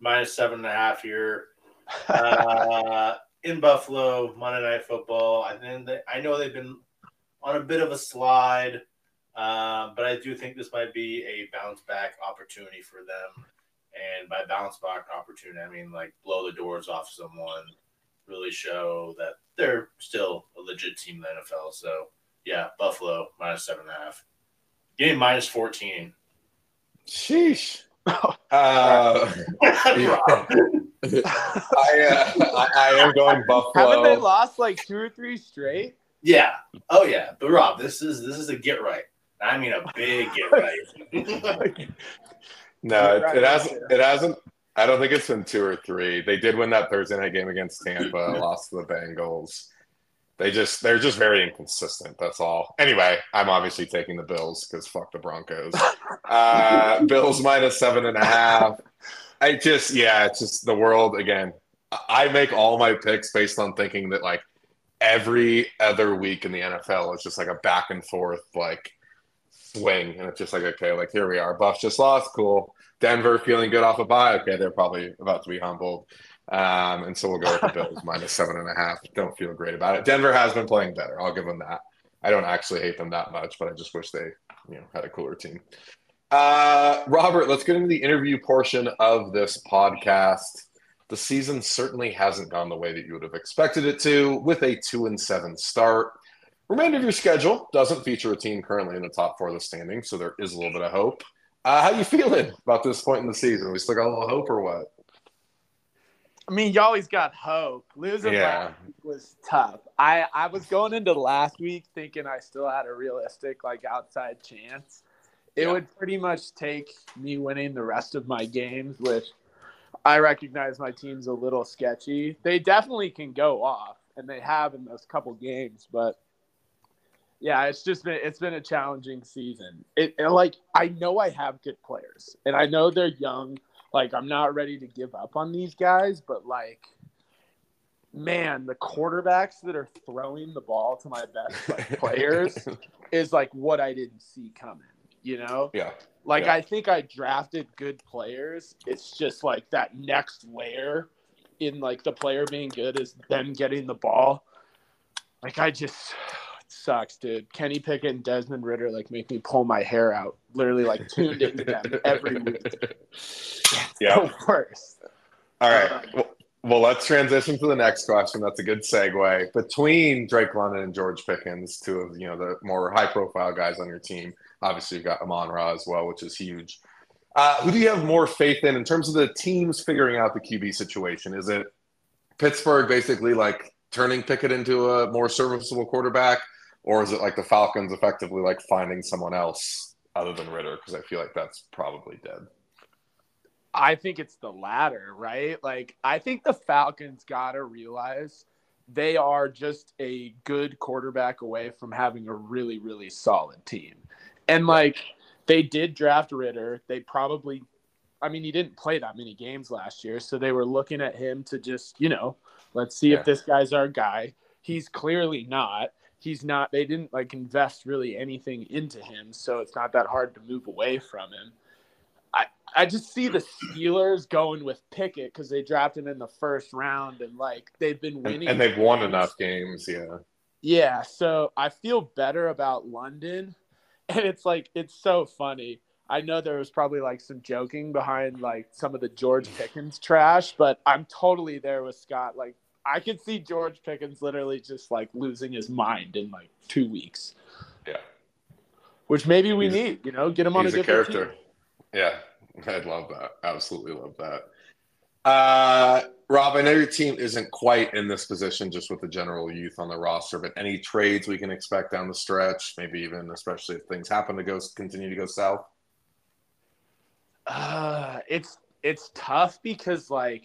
minus seven and a half here. Uh, in Buffalo, Monday Night Football. I think that, I know they've been on a bit of a slide, um, but I do think this might be a bounce back opportunity for them. And by bounce back opportunity, I mean like blow the doors off someone, really show that they're still a legit team in the NFL. So yeah, Buffalo minus seven and a half. Game minus fourteen. Sheesh. Uh, Yeah. I, uh, I, I am going Buffalo. Haven't they lost like two or three straight? Yeah. Oh yeah. But Rob, this is this is a get right. I mean a big get right. No, it, it hasn't. It hasn't. I don't think it's been two or three. They did win that Thursday night game against Tampa, lost to the Bengals. They just they're just very inconsistent. That's all. Anyway, I'm obviously taking the Bills because fuck the Broncos. Uh, Bills minus seven and a half. I just yeah, it's just the world again. I make all my picks based on thinking that like every other week in the NFL is just like a back and forth like swing, and it's just like okay, like here we are. Buffs just lost, cool. Denver feeling good off a bye. Okay, they're probably about to be humbled. Um, and so we'll go with the Bills minus seven and a half. Don't feel great about it. Denver has been playing better. I'll give them that. I don't actually hate them that much, but I just wish they, you know, had a cooler team. Uh, Robert, let's get into the interview portion of this podcast. The season certainly hasn't gone the way that you would have expected it to, with a two and seven start. Remainder of your schedule doesn't feature a team currently in the top four of the standings, so there is a little bit of hope. Uh, how you feeling about this point in the season? We still got a little hope, or what? I mean, you always got hope. Losing Yeah. last week was tough. I I was going into last week thinking I still had a realistic like outside chance. It Yeah. would pretty much take me winning the rest of my games, which I recognize my team's a little sketchy. They definitely can go off, and they have in those couple games, but yeah, it's just been it's been a challenging season. It and, like I know I have good players, and I know they're young. Like I'm not ready to give up on these guys, but like, man, the quarterbacks that are throwing the ball to my best like, players is like what I didn't see coming. You know, yeah. like Yeah. I think I drafted good players. It's just like that next layer in like the player being good is them getting the ball. Like I just sucks, dude. Kenny Pickett and Desmond Ridder like make me pull my hair out. Literally like tuned into them every week. Yeah. The worst. All right. Well, well, let's transition to the next question. That's a good segue. Between Drake London and George Pickens, two of you know the more high-profile guys on your team. Obviously, you've got Amon Ra as well, which is huge. Uh, who do you have more faith in in terms of the teams figuring out the QB situation? Is it Pittsburgh basically like turning Pickett into a more serviceable quarterback, or is it like the Falcons effectively like finding someone else other than Ridder? Because I feel like that's probably dead. I think it's the latter, right? Like I think the Falcons gotta realize they are just a good quarterback away from having a really, really solid team. And like they did draft Ridder. They probably I mean, he didn't play that many games last year, so they were looking at him to just, you know, let's see Yeah. if this guy's our guy. He's clearly not. He's not they didn't like invest really anything into him, so it's not that hard to move away from him. I I just see the Steelers going with Pickett because they drafted him in the first round and like they've been And, winning and they've won games. enough games, yeah. Yeah, so I feel better about London. And it's like it's so funny. I know there was probably like some joking behind like some of the George Pickens trash, but I'm totally there with Scott. Like I could see George Pickens literally just like losing his mind in like two weeks. Yeah. Which maybe we He's- need, you know, get him on He's a a different character. team. Yeah, I'd love that. Absolutely love that. Uh, Rob, I know your team isn't quite in this position just with the general youth on the roster, but any trades we can expect down the stretch, maybe even especially if things happen to go continue to go south. Uh, it's it's tough because like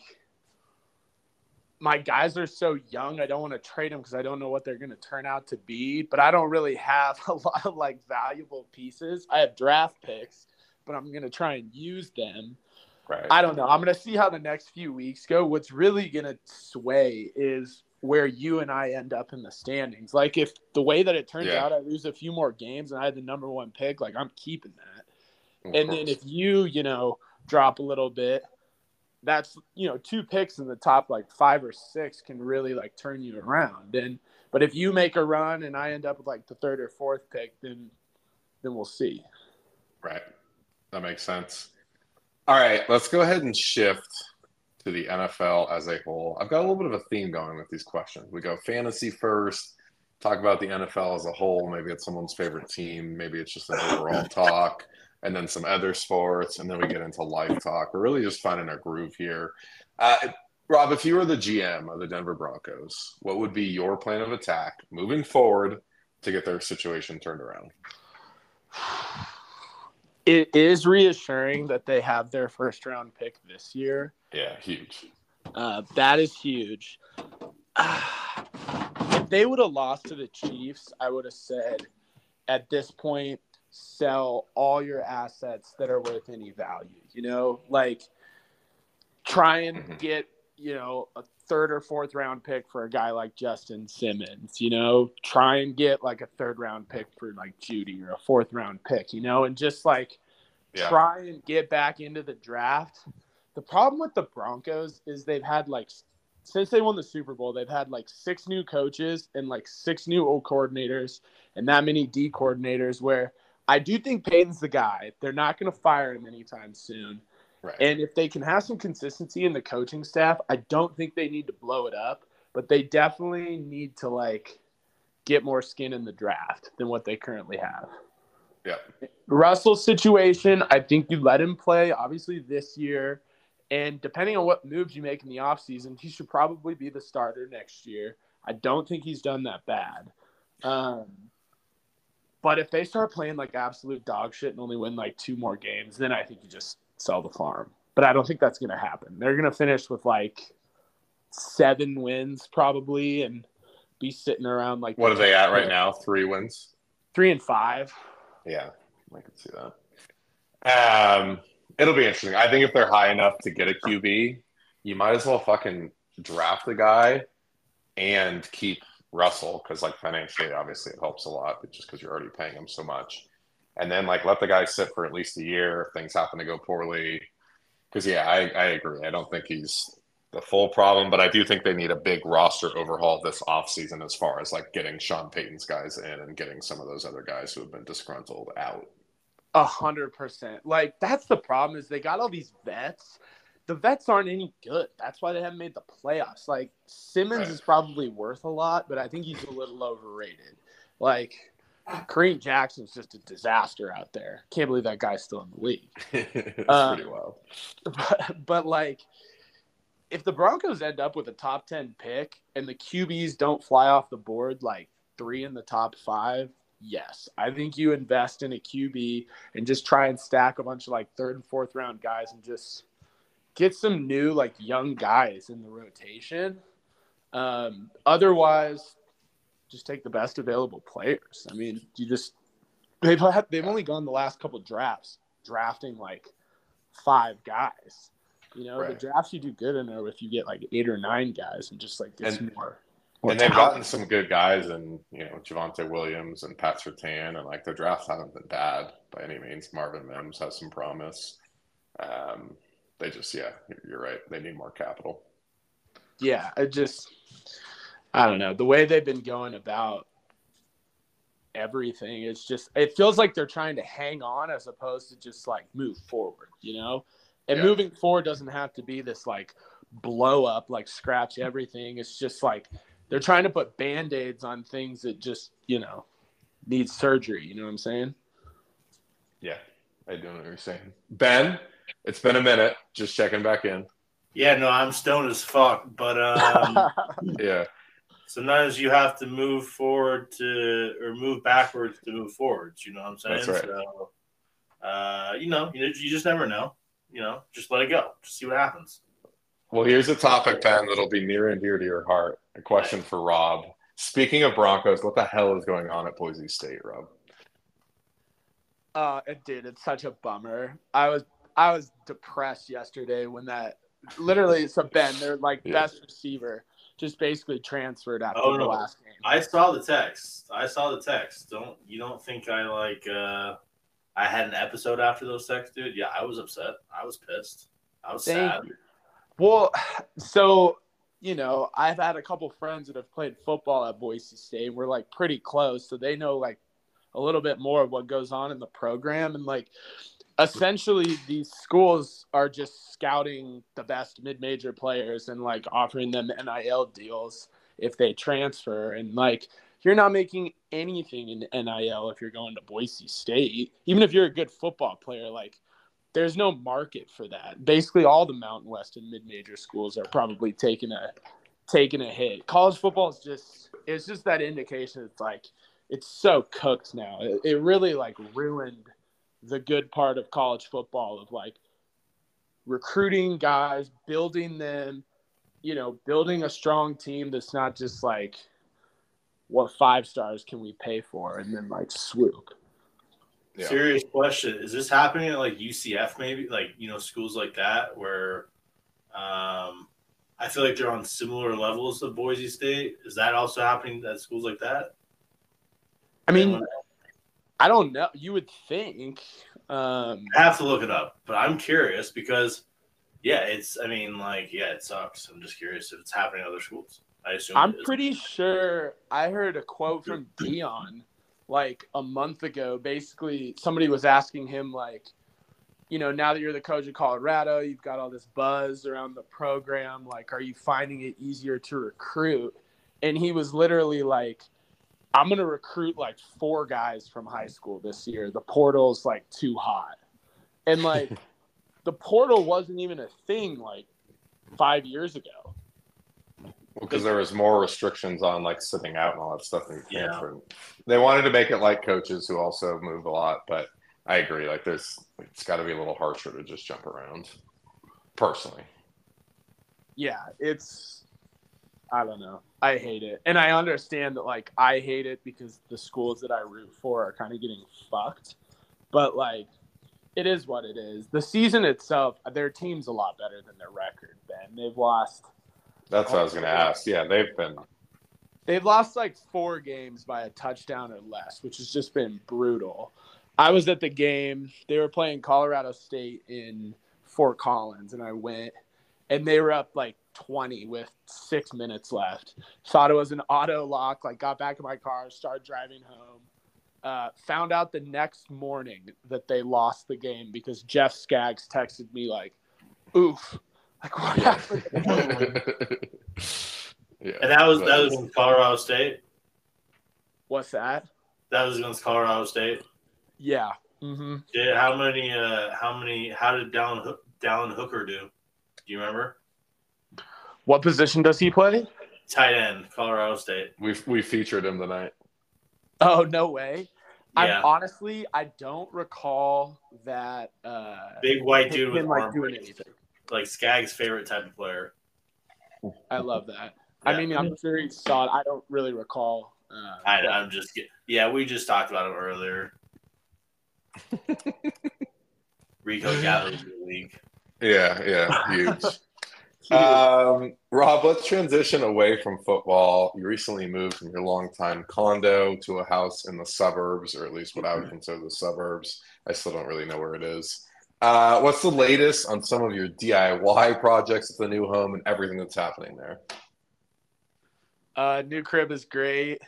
my guys are so young. I don't want to trade them because I don't know what they're going to turn out to be. But I don't really have a lot of like valuable pieces. I have draft picks, but I'm going to try and use them. Right. I don't know. I'm going to see how the next few weeks go. What's really going to sway is where you and I end up in the standings. Like if the way that it turns Yeah. out, I lose a few more games and I had the number one pick, like I'm keeping that. Of And then if you, you know, drop a little bit, that's you know, two picks in the top like five or six can really like turn you around. And but if you make a run and I end up with like the third or fourth pick, then then we'll see. Right. That makes sense. All right, let's go ahead and shift to the NFL as a whole. I've got a little bit of a theme going with these questions. We go fantasy first, talk about the NFL as a whole. Maybe it's someone's favorite team, maybe it's just an overall talk, and then some other sports, and then we get into life talk. We're really just finding our groove here. Uh, Rob, if you were the GM of the Denver Broncos, what would be your plan of attack moving forward to get their situation turned around? It is reassuring that they have their first round pick this year. Yeah, huge. Uh, that is huge. if they would have lost to the Chiefs, I would have said at this point, sell all your assets that are worth any value. You know, like try and Mhm. get, you know, a third or fourth round pick for a guy like Justin Simmons, you know, try and get like a third round pick for like Jeudy or a fourth round pick, you know, and just like Yeah. try and get back into the draft. The problem with the Broncos is they've had like since they won the Super Bowl, they've had like six new coaches and like six new old coordinators and that many D coordinators where I do think Payton's the guy. They're not going to fire him anytime soon. Right. And if they can have some consistency in the coaching staff, I don't think they need to blow it up, but they definitely need to like get more skin in the draft than what they currently have. yeah. Russell's situation, I think you let him play obviously this year. And depending on what moves you make in the offseason, he should probably be the starter next year. I don't think he's done that bad. Um, but if they start playing like absolute dog shit and only win like two more games, then I think you just sell the farm. But I don't think that's going to happen. They're going to finish with like seven wins probably and be sitting around like What are they at right now? Three wins. Three and five. Yeah, I can see that. Um, it'll be interesting. I think if they're high enough to get a QB, you might as well fucking draft the guy and keep Russell because, like, financially, obviously, it helps a lot, just because you're already paying him so much. And then, like, let the guy sit for at least a year if things happen to go poorly. Because, yeah, I, I agree. I don't think he's the full problem, but I do think they need a big roster overhaul this offseason as far as like getting Sean Payton's guys in and getting some of those other guys who have been disgruntled out. A hundred percent. Like that's the problem is they got all these vets. The vets aren't any good. That's why they haven't made the playoffs. Like Simmons Right. is probably worth a lot, but I think he's a little overrated. Like Kareem Jackson's just a disaster out there. Can't believe that guy's still in the league. it's Uh, pretty wild. But, but like if the Broncos end up with a top 10 pick and the QBs don't fly off the board like 3 in the top 5, yes. I think you invest in a QB and just try and stack a bunch of like third and fourth round guys and just get some new like young guys in the rotation. Um, otherwise, just take the best available players. I mean, you just they've had, they've only gone the last couple drafts drafting like five guys. You know, Right. the drafts you do good in are if you get like eight or nine guys and just like get And- some more. more And they've talent. gotten some good guys, and you know Javonte Williams and Pat Surtain, and like their drafts haven't been bad by any means. Marvin Mims has some promise. Um, they just, yeah, you're right. They need more capital. yeah, I just I don't know the way they've been going about everything. It's just it feels like they're trying to hang on as opposed to just like move forward, you know? And Yeah. moving forward doesn't have to be this like blow up, like scratch everything. It's just like they're trying to put band-aids on things that just, you know, need surgery. You know what I'm saying? Yeah, I don't know what you're saying. Ben, it's been a minute. Just checking back in. Yeah, no, I'm stoned as fuck, but um, Yeah, sometimes you have to move forward to or move backwards to move forwards. You know what I'm saying? That's right. So, uh, you know, you, you just never know. You know, just let it go. Just see what happens. Well, here's a topic, Ben, that'll be near and dear to your heart. A question for Rob. Speaking of Broncos, what the hell is going on at Boise State, Rob? Uh, it did. It's such a bummer. I was I was depressed yesterday when that literally so Ben, their like Yeah. best receiver, just basically transferred after Oh, the no. last game. I saw the text. I saw the text. Don't you don't think I like uh I had an episode after those texts, dude? Yeah, I was upset. I was pissed. I was Thank sad. you. Well, so you know, I've had a couple friends that have played football at Boise State. We're like pretty close, so they know like a little bit more of what goes on in the program and like essentially these schools are just scouting the best mid-major players and like offering them NIL deals if they transfer. And like you're not making anything in NIL if you're going to Boise State. Even if you're a good football player like there's no market for that. Basically all the Mountain West and mid-major schools are probably taking a taking a hit. College football is just it's just that indication. It's like it's so cooked now. It, it really like ruined the good part of college football of like recruiting guys, building them, you know, building a strong team that's not just like what five stars can we pay for and then like swoop. Yeah. Serious question. Is this happening at like UCF maybe? Like, you know, schools like that where um I feel like they're on similar levels of Boise State. Is that also happening at schools like that? I mean, I don't know. You would think. Um, I have to look it up, but I'm curious because, yeah, it's. I mean, like, yeah, it sucks. I'm just curious if it's happening at other schools. I assume. I'm pretty sure I heard a quote from Deion like a month ago. Basically, somebody was asking him like, you know, now that you're the coach of Colorado, you've got all this buzz around the program. Like, are you finding it easier to recruit? And he was literally like, I'm gonna recruit like four guys from high school this year. The portal's like too hot, and like the portal wasn't even a thing like five years ago. Because there was more restrictions on like sitting out and all that stuff in Yeah. They wanted to make it like coaches who also move a lot, but I agree. Like, there's it's got to be a little harsher to just jump around. Personally, yeah, it's I don't know. I hate it. And I understand that like I hate it because the schools that I root for are kind of getting fucked. But like it is what it is. The season itself, their team's a lot better than their record, Ben. They've lost that's what I was going to ask. Yeah, they've been they've lost like four games by a touchdown or less, which has just been brutal. I was at the game. They were playing Colorado State in Fort Collins, and I went, and they were up like 20 with six minutes left. Thought it was an auto lock. Like, got back in my car, started driving home. Uh, found out the next morning that they lost the game because Jeff Skaggs texted me like, "Oof, like what happened?" yeah, And that was but- that was in Colorado State. What's that? That was against Colorado State. Yeah. Mm-hmm. Yeah, how many? Uh, how many? How did Down Hook, Dallin Holker do? Do you remember? What position does he play? Tight end, Colorado State. we we featured him tonight. Oh no way! Yeah, I'm honestly, I don't recall that. Uh, big white dude with like arm doing anything. like Skaggs' favorite type of player. I love that. I mean, I'm sure he saw it. I don't really recall. Uh, I, I'm just yeah. We just talked about him earlier. Rico Gallery's in the league. Yeah, yeah, huge. um, Rob, let's transition away from football. You recently moved from your longtime condo to a house in the suburbs, or at least what I would consider the suburbs. I still don't really know where it is. Uh, what's the latest on some of your DIY projects at the new home and everything that's happening there? uh, new crib is great.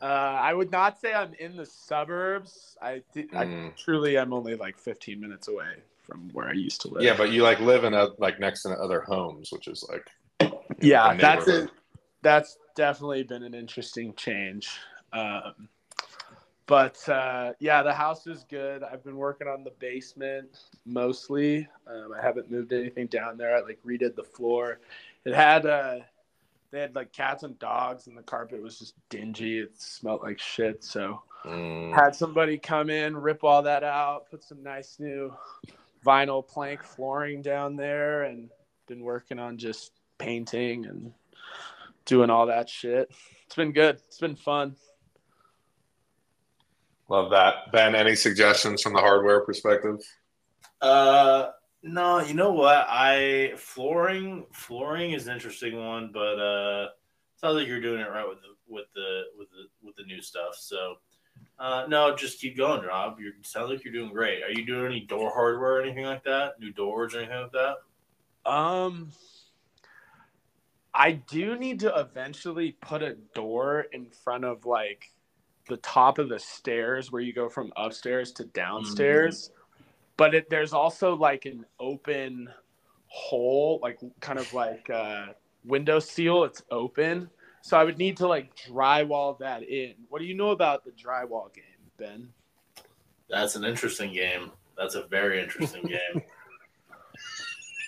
Uh, I would not say I'm in the suburbs. I, th- I Mm. truly am only like 15 minutes away from where I used to live. Yeah, but you like live in a like next to other homes, which is like you know, yeah, a that's it. That's definitely been an interesting change. Um, but uh, yeah, the house is good. I've been working on the basement mostly. Um, I haven't moved anything down there. I like redid the floor. It had uh, they had like cats and dogs, and the carpet was just dingy. It smelled like shit. So Mm. had somebody come in, rip all that out, put some nice new vinyl plank flooring down there, and been working on just painting and doing all that shit. It's been good. It's been fun. Love that. Ben, any suggestions from the hardware perspective? Uh, no, you know what? I flooring flooring is an interesting one, but uh, sounds like you're doing it right with the with the with the with the new stuff. So, uh, no, just keep going, Rob. You sound like you're doing great. Are you doing any door hardware or anything like that? New doors or anything like that? Um, I do need to eventually put a door in front of like the top of the stairs where you go from upstairs to downstairs. But it, there's also like an open hole, like kind of like a window seal. It's open, so I would need to like drywall that in. What do you know about the drywall game, Ben? That's an interesting game. That's a very interesting game.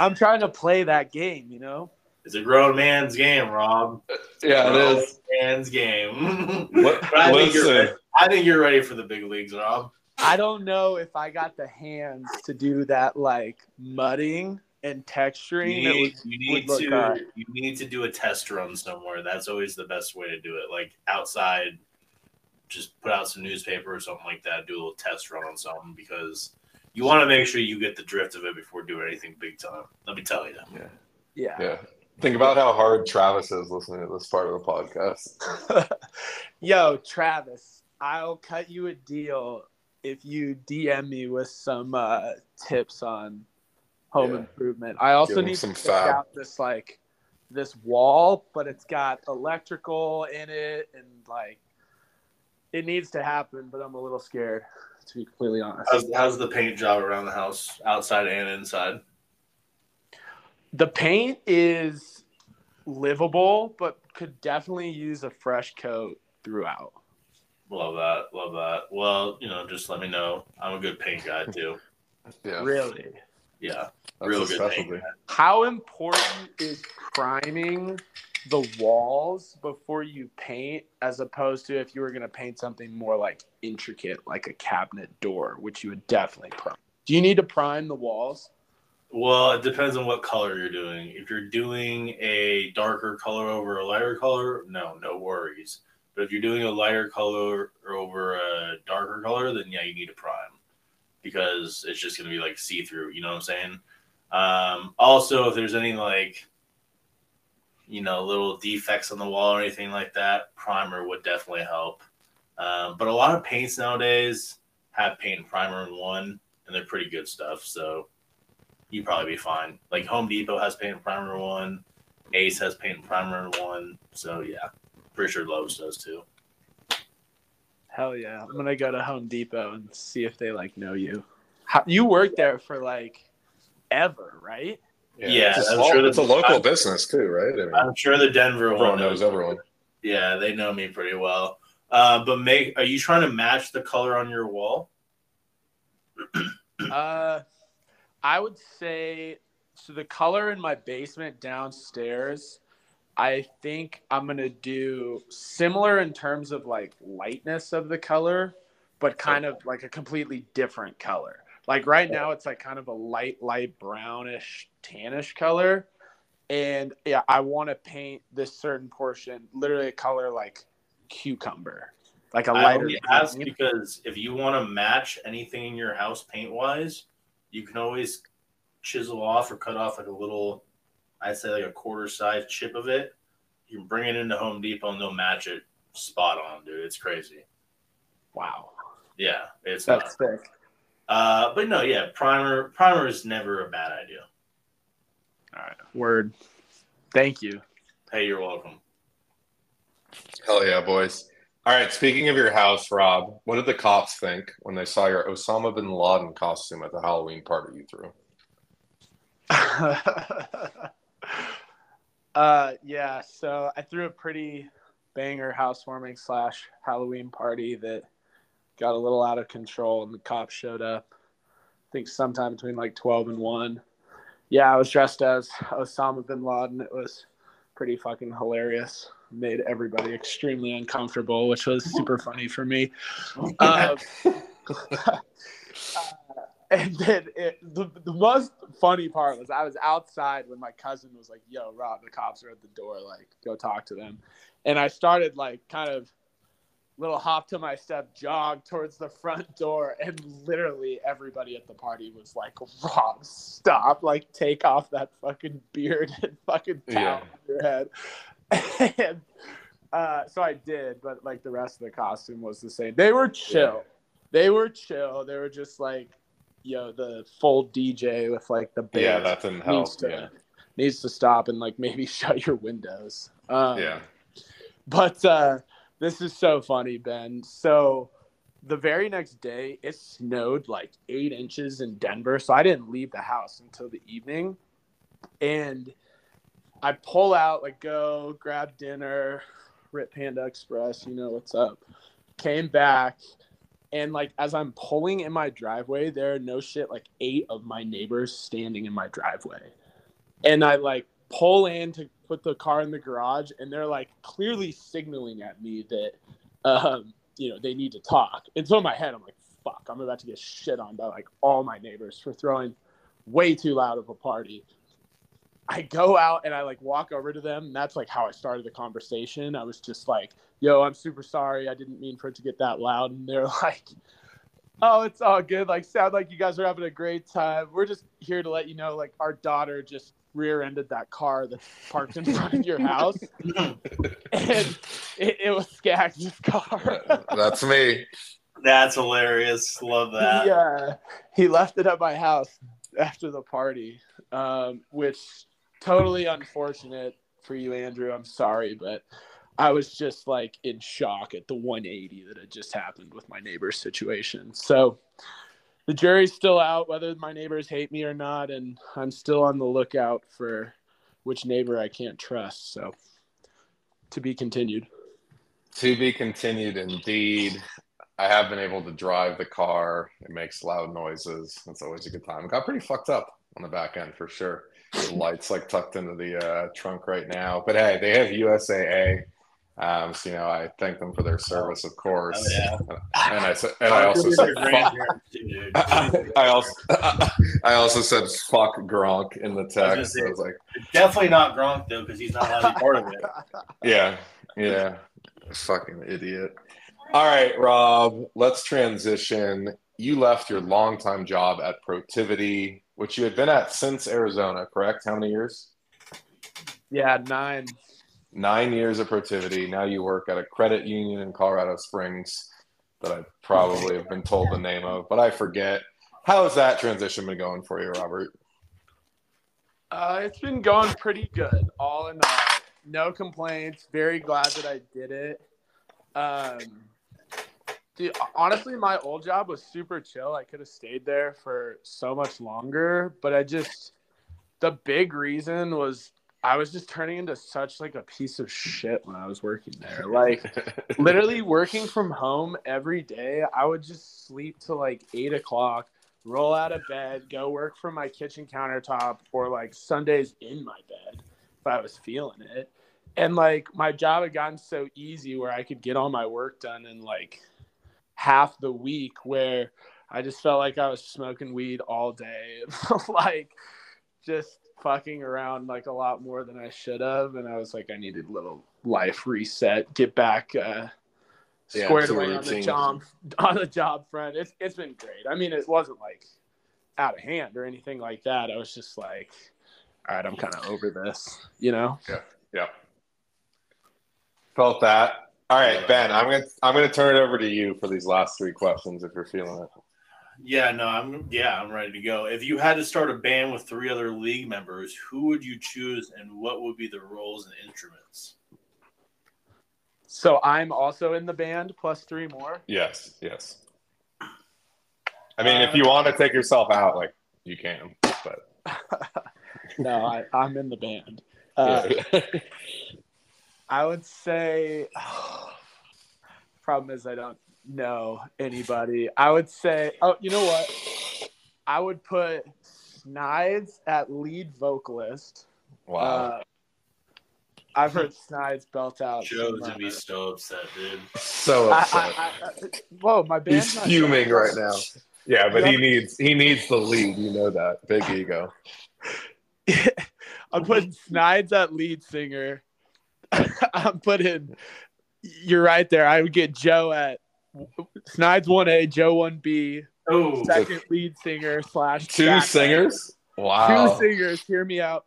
I'm trying to play that game, you know. It's a grown man's game, Rob. Uh, yeah, grown it is. man's game. What- I think you're ready. I think you're ready for the big leagues, Rob. I don't know if I got the hands to do that like mudding and You texturing. that need, would- you need would look to hard. you need to do a test run somewhere. That's always the best way to do it. Like outside, just put out some newspaper or something like that. Do a little test run on something because you want to make sure you get the drift of it before doing anything big time. Let me tell you. yeah. Yeah. Think about how hard Travis is listening to this part of the podcast. Yo, Travis, I'll cut you a deal if you DM me with some uh, tips on home Yeah. improvement. I also need some to check fab. out this like this wall, but it's got electrical in it and like it needs to happen, but I'm a little scared to be completely honest. How's, how's the paint job around the house, outside and inside? The paint is livable, but could definitely use a fresh coat throughout. Love that. Love that. Well, you know, just let me know. I'm a good paint guy too. Yeah. Really? Yeah. That's real good specialty. How important is priming the walls before you paint as opposed to if you were going to paint something more like intricate like a cabinet door, which you would definitely prime? Do you need to prime the walls? Well, it depends on what color you're doing. If you're doing a darker color over a lighter color, no, no worries. But if you're doing a lighter color over a darker color, then yeah, you need to prime because it's just going to be like see through. You know what I'm saying? Um, also, if there's any like, you know, little defects on the wall or anything like that, primer would definitely help. Um, but a lot of paints nowadays have paint and primer in one, and they're pretty good stuff. So you'd probably be fine. Like Home Depot has paint and primer in one, Ace has paint and primer in one. So yeah, pretty sure Lowe's does too. Hell yeah. I'm going to go to Home Depot and see if they like know you. How, you worked there for like ever, right? Yeah, it's a, I'm small- sure it's a local I'm- business too, right? I mean, I'm sure the Denver everyone one knows everyone. Yeah, they know me pretty well. Uh, but make are you trying to match the color on your wall? Uh, I would say so. The color in my basement downstairs, I think I'm gonna do similar in terms of like lightness of the color, but kind of like a completely different color. Like right now, it's like kind of a light, light brownish, tannish color. And yeah, I want to paint this certain portion, literally a color like cucumber, like a lighter. only ask because if you want to match anything in your house paint wise, you can always chisel off or cut off like a little, I'd say like a quarter size chip of it. You can bring it into Home Depot and they'll match it spot on, dude. It's crazy. Wow, Yeah, it's not. that's thick. Uh, but no, yeah, primer primer is never a bad idea. All right, word. Thank you. Hey, you're welcome. Hell yeah, boys. All right. Speaking of your house, Rob, what did the cops think when they saw your Osama bin Laden costume at the Halloween party you threw? uh, yeah. So I threw a pretty banger housewarming slash Halloween party that got a little out of control, and the cops showed up. I think sometime between like twelve and one. Yeah, I was dressed as Osama bin Laden. It was pretty fucking hilarious. Made everybody extremely uncomfortable, which was super funny for me. Um, and then it, the, the most funny part was I was outside when my cousin was like, "Yo, Rob, the cops are at the door. Like, go talk to them." And I started like kind of little hop to my step jog towards the front door and literally everybody at the party was like rob stop like take off that fucking beard and fucking towel yeah. on your head and uh, so i did but like the rest of the costume was the same they were chill yeah. they were chill they were just like yo the full dj with like the band yeah that didn't help needs to, yeah. needs to stop and like maybe shut your windows um, yeah but uh this is so funny, Ben. So the very next day, it snowed like eight inches in Denver. So I didn't leave the house until the evening. And I pull out, like, go grab dinner, Rip Panda Express, you know what's up. Came back. And like as I'm pulling in my driveway, there are no shit like eight of my neighbors standing in my driveway. And I like pull in to put the car in the garage and they're like clearly signaling at me that um, you know they need to talk. And so in my head i'm like fuck i'm about to get shit on by like all my neighbors for throwing way too loud of a party. I go out and i like walk over to them and that's like how i started the conversation. I was just like yo i'm super sorry i didn't mean for it to get that loud and they're like oh it's all good like sound like you guys are having a great time we're just here to let you know like our daughter just rear-ended that car that's parked in front of your house, and it, it was Skaggs' car. that's me. That's hilarious. Love that. Yeah, he, uh, he left it at my house after the party, um, which totally unfortunate for you, Andrew. I'm sorry, but I was just like in shock at the 180 that had just happened with my neighbor's situation. So the jury's still out whether my neighbors hate me or not, and I'm still on the lookout for which neighbor I can't trust. So to be continued. To be continued, indeed. I have been able to drive the car. It makes loud noises. It's always a good time. It got pretty fucked up on the back end for sure. The lights like tucked into the uh, trunk right now. But hey, they have USAA. Um, so you know, I thank them for their service, of course. Oh, yeah. And I said, and I also said, fuck. I also, I also said, fuck Gronk in the text. I was, say, I was like, definitely not Gronk though, because he's not allowed to be part of it. Yeah, yeah, fucking idiot. All right, Rob, let's transition. You left your longtime job at Protiviti, which you had been at since Arizona, correct? How many years? Yeah, nine nine years of Protiviti. Now you work at a credit union in Colorado Springs that I probably have been told the name of, but I forget. How has that transition been going for you, Robert? Uh, it's been going pretty good, all in all. No complaints. Very glad that I did it. Um, dude, honestly, my old job was super chill. I could have stayed there for so much longer, but I just the big reason was I was just turning into such like a piece of shit when I was working there. Like literally working from home every day, I would just sleep till like eight o'clock, roll out of bed, go work from my kitchen countertop, or like Sundays in my bed if I was feeling it. And like my job had gotten so easy where I could get all my work done in like half the week where I just felt like I was smoking weed all day. like just fucking around like a lot more than I should have, and I was like, I needed a little life reset, get back uh, squared yeah, away on the job on the job front. It's it's been great. I mean, it wasn't like out of hand or anything like that. I was just like, all right, I'm kind of over this, you know? Yeah, yeah. Felt that. All right, Ben, I'm gonna I'm gonna turn it over to you for these last three questions if you're feeling it. Yeah, no, I'm yeah, I'm ready to go. If you had to start a band with three other league members, who would you choose and what would be the roles and instruments? So I'm also in the band plus three more. Yes, yes. I mean, if you want to take yourself out, like you can, but No, I, I'm in the band. Uh. I would say. problem is, I don't know anybody. I would say. Oh, you know what? I would put Snides at lead vocalist. wow. Uh, I've heard Snides belt out. Joe's gonna be so upset, dude. so I, upset. I, I, whoa, my band's He's fuming done. right now. Yeah, but he needs he needs the lead. You know that big ego. I'm putting Snides at lead singer. I'm putting. You're right there. I would get Joe at Snides one A, Joe one B, Oh, second lead singer slash Two backup. singers. Two Wow. singers. Hear me out,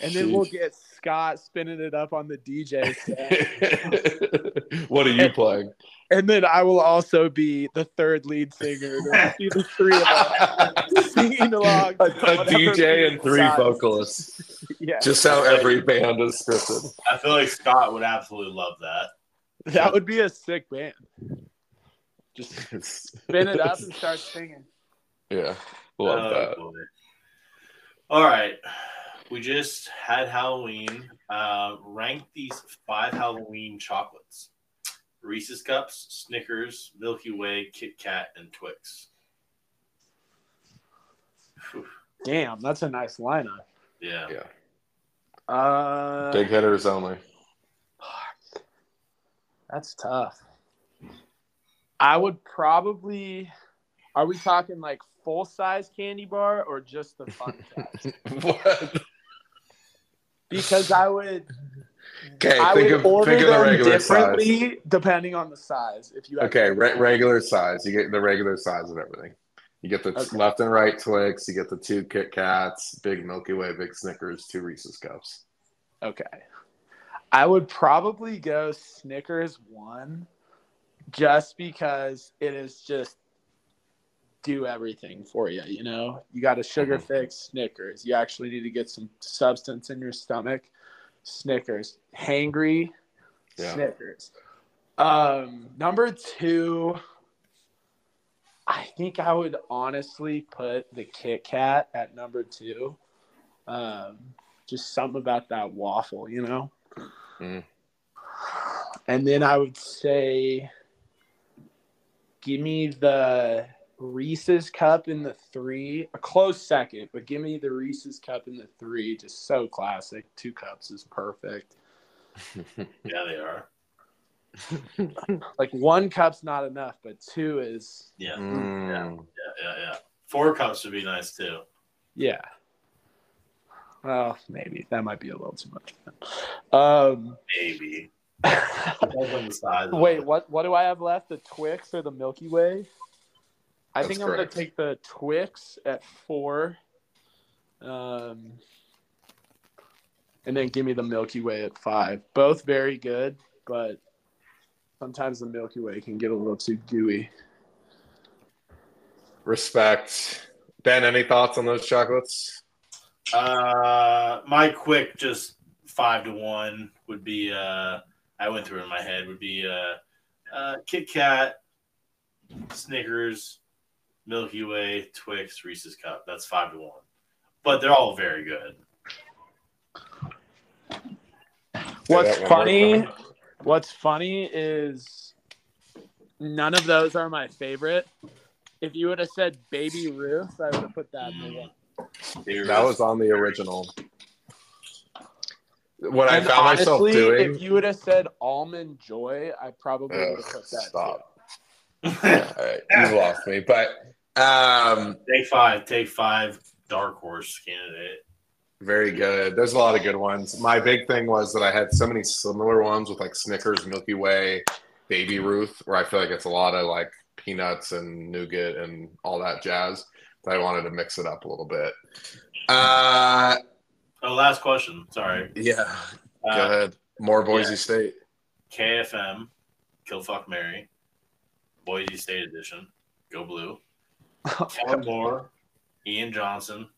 and then we'll get Scott spinning it up on the DJ set. what are you playing? and then I will also be the third lead singer. Be the three of us singing along. A, a DJ and three Scott. vocalists. Yeah, Just how every band is scripted. I feel like Scott would absolutely love that. that would be a sick band. Just spin it up and start singing. yeah, love Oh, that. boy. All right. We just had Halloween. Uh, rank these five Halloween chocolates Reese's Cups, Snickers, Milky Way, Kit Kat, and Twix. Whew. Damn, that's a nice lineup. Yeah. Yeah, Uh, big hitters only. that's tough. I would probably. Are we talking like full size candy bar or just the fun size? what? Because I would. Okay, I think would of order think of the them regular size. differently depending on the size. If you Okay, re- regular size. You get the regular size of everything. You get the Okay. left and right Twix. You get the two Kit Kats, big Milky Way, big Snickers, two Reese's cups. Okay. I would probably go Snickers one just because it is just do everything for you, you know? You got a sugar Mhm. fix, Snickers. You actually need to get some substance in your stomach, Snickers. Hangry, Yeah. Snickers. Um, number two, I think I would honestly put the Kit Kat at number two. Um, just something about that waffle, you know. Mm. And then I would say, give me the Reese's cup in the three, a close second, but give me the Reese's cup in the three. Just so classic. Two cups is perfect. Yeah, they are. Like one cup's not enough, but two is Yeah. Mm. Yeah, yeah, yeah. Four cups would be nice too. yeah. Well, maybe that might be a little too much. Um, Maybe. Depends on the size. of wait, what? What do I have left? The Twix or the Milky Way? I That's think I'm gonna take the Twix at four, um, and then give me the Milky Way at five. Both very good, but sometimes the Milky Way can get a little too gooey. Respect. Ben, any thoughts on those chocolates? Uh, my quick just five to one would be. Uh, I went through it in my head. Would be uh, uh, Kit Kat, Snickers, Milky Way, Twix, Reese's Cup. That's five to one. But they're all very good. What's that funny? What's funny is none of those are my favorite. If you would have said Baby Ruth, I would have put that in the one. That was on the original. What I And found myself honestly, doing. If you would have said Almond Joy, I probably would have Ugh, put that. stop. too. All right, you've lost me. But um, take five. Take five. Dark horse candidate. very good. There's a lot of good ones. My big thing was that I had so many similar ones with like Snickers, Milky Way, Baby Ruth, where I feel like it's a lot of like peanuts and nougat and all that jazz. That I wanted to mix it up a little bit. Uh, Oh, last question. Sorry. yeah. Go Uh, ahead. More Boise yeah. State. KFM, Kill Fuck Mary, Boise State Edition, Go Blue. Kellen Moore, Ian Johnson.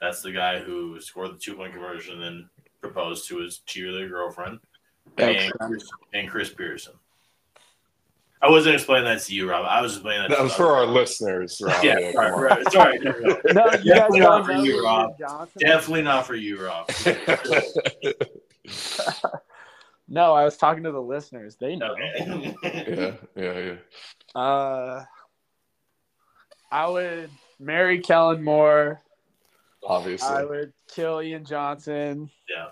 That's the guy who scored the two point conversion and then proposed to his cheerleader girlfriend. and Chris, and Chris Petersen. I wasn't explaining that to you, Rob. I was explaining that. That to was us. for our listeners, Rob. Yeah, Yeah, sorry, come right, sorry. No, you Definitely don't for you, Rob. Johnson? Definitely not for you, Rob. No, I was talking to the listeners. They know. Okay. yeah, yeah, yeah. Uh, I would marry Kellen Moore. Obviously. I would kill Ian Johnson, yeah.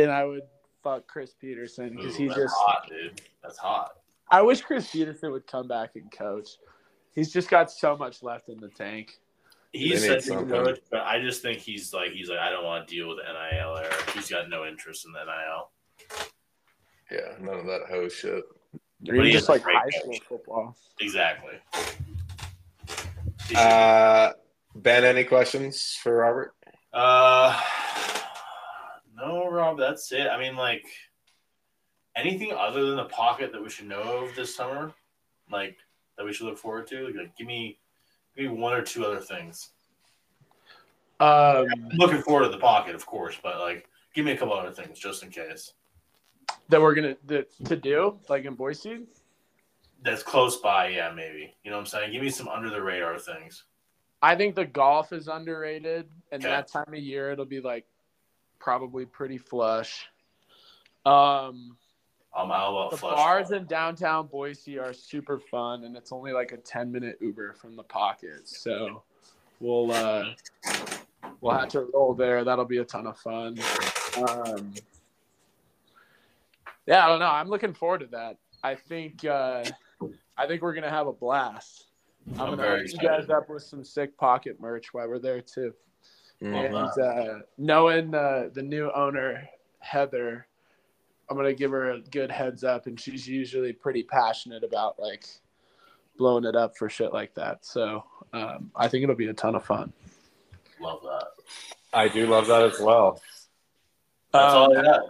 and I would fuck Chris Petersen because Ooh, he that's just. hot, dude. That's hot. I wish Chris Petersen would come back and coach. He's just got so much left in the tank. He's They need such a coach, but I just think he's like he's like I don't want to deal with NIL era. He's got no interest in the NIL. yeah, none of that hoe shit. Or But he just is like high school football. Exactly. Uh, ben, any questions for Robert? Uh, no, Rob, that's it. I mean, like, anything other than the pocket that we should know of this summer, like that we should look forward to. Like, give me, give me one or two other things. Um, looking forward to the pocket, of course, but like, give me a couple other things just in case. that we're gonna that, to do like in Boise. That's close by, yeah, maybe. You know what I'm saying? Give me some under the radar things. I think the golf is underrated, and Okay. that time of year it'll be like probably pretty flush. Um, I'm about the flush. bars in downtown Boise are super fun, and it's only like a ten minute Uber from the pocket. So we'll uh, we'll have to roll there. That'll be a ton of fun. Um, yeah, I don't know. I'm looking forward to that. I think uh, I think we're gonna have a blast. I'm, I'm gonna hook you guys up with some sick pocket merch while we're there too. And uh, knowing uh, the new owner, Heather, I'm gonna give her a good heads up, and she's usually pretty passionate about like blowing it up for shit like that. So um, I think it'll be a ton of fun. Love that. I do love that as well. That's all I Um, got.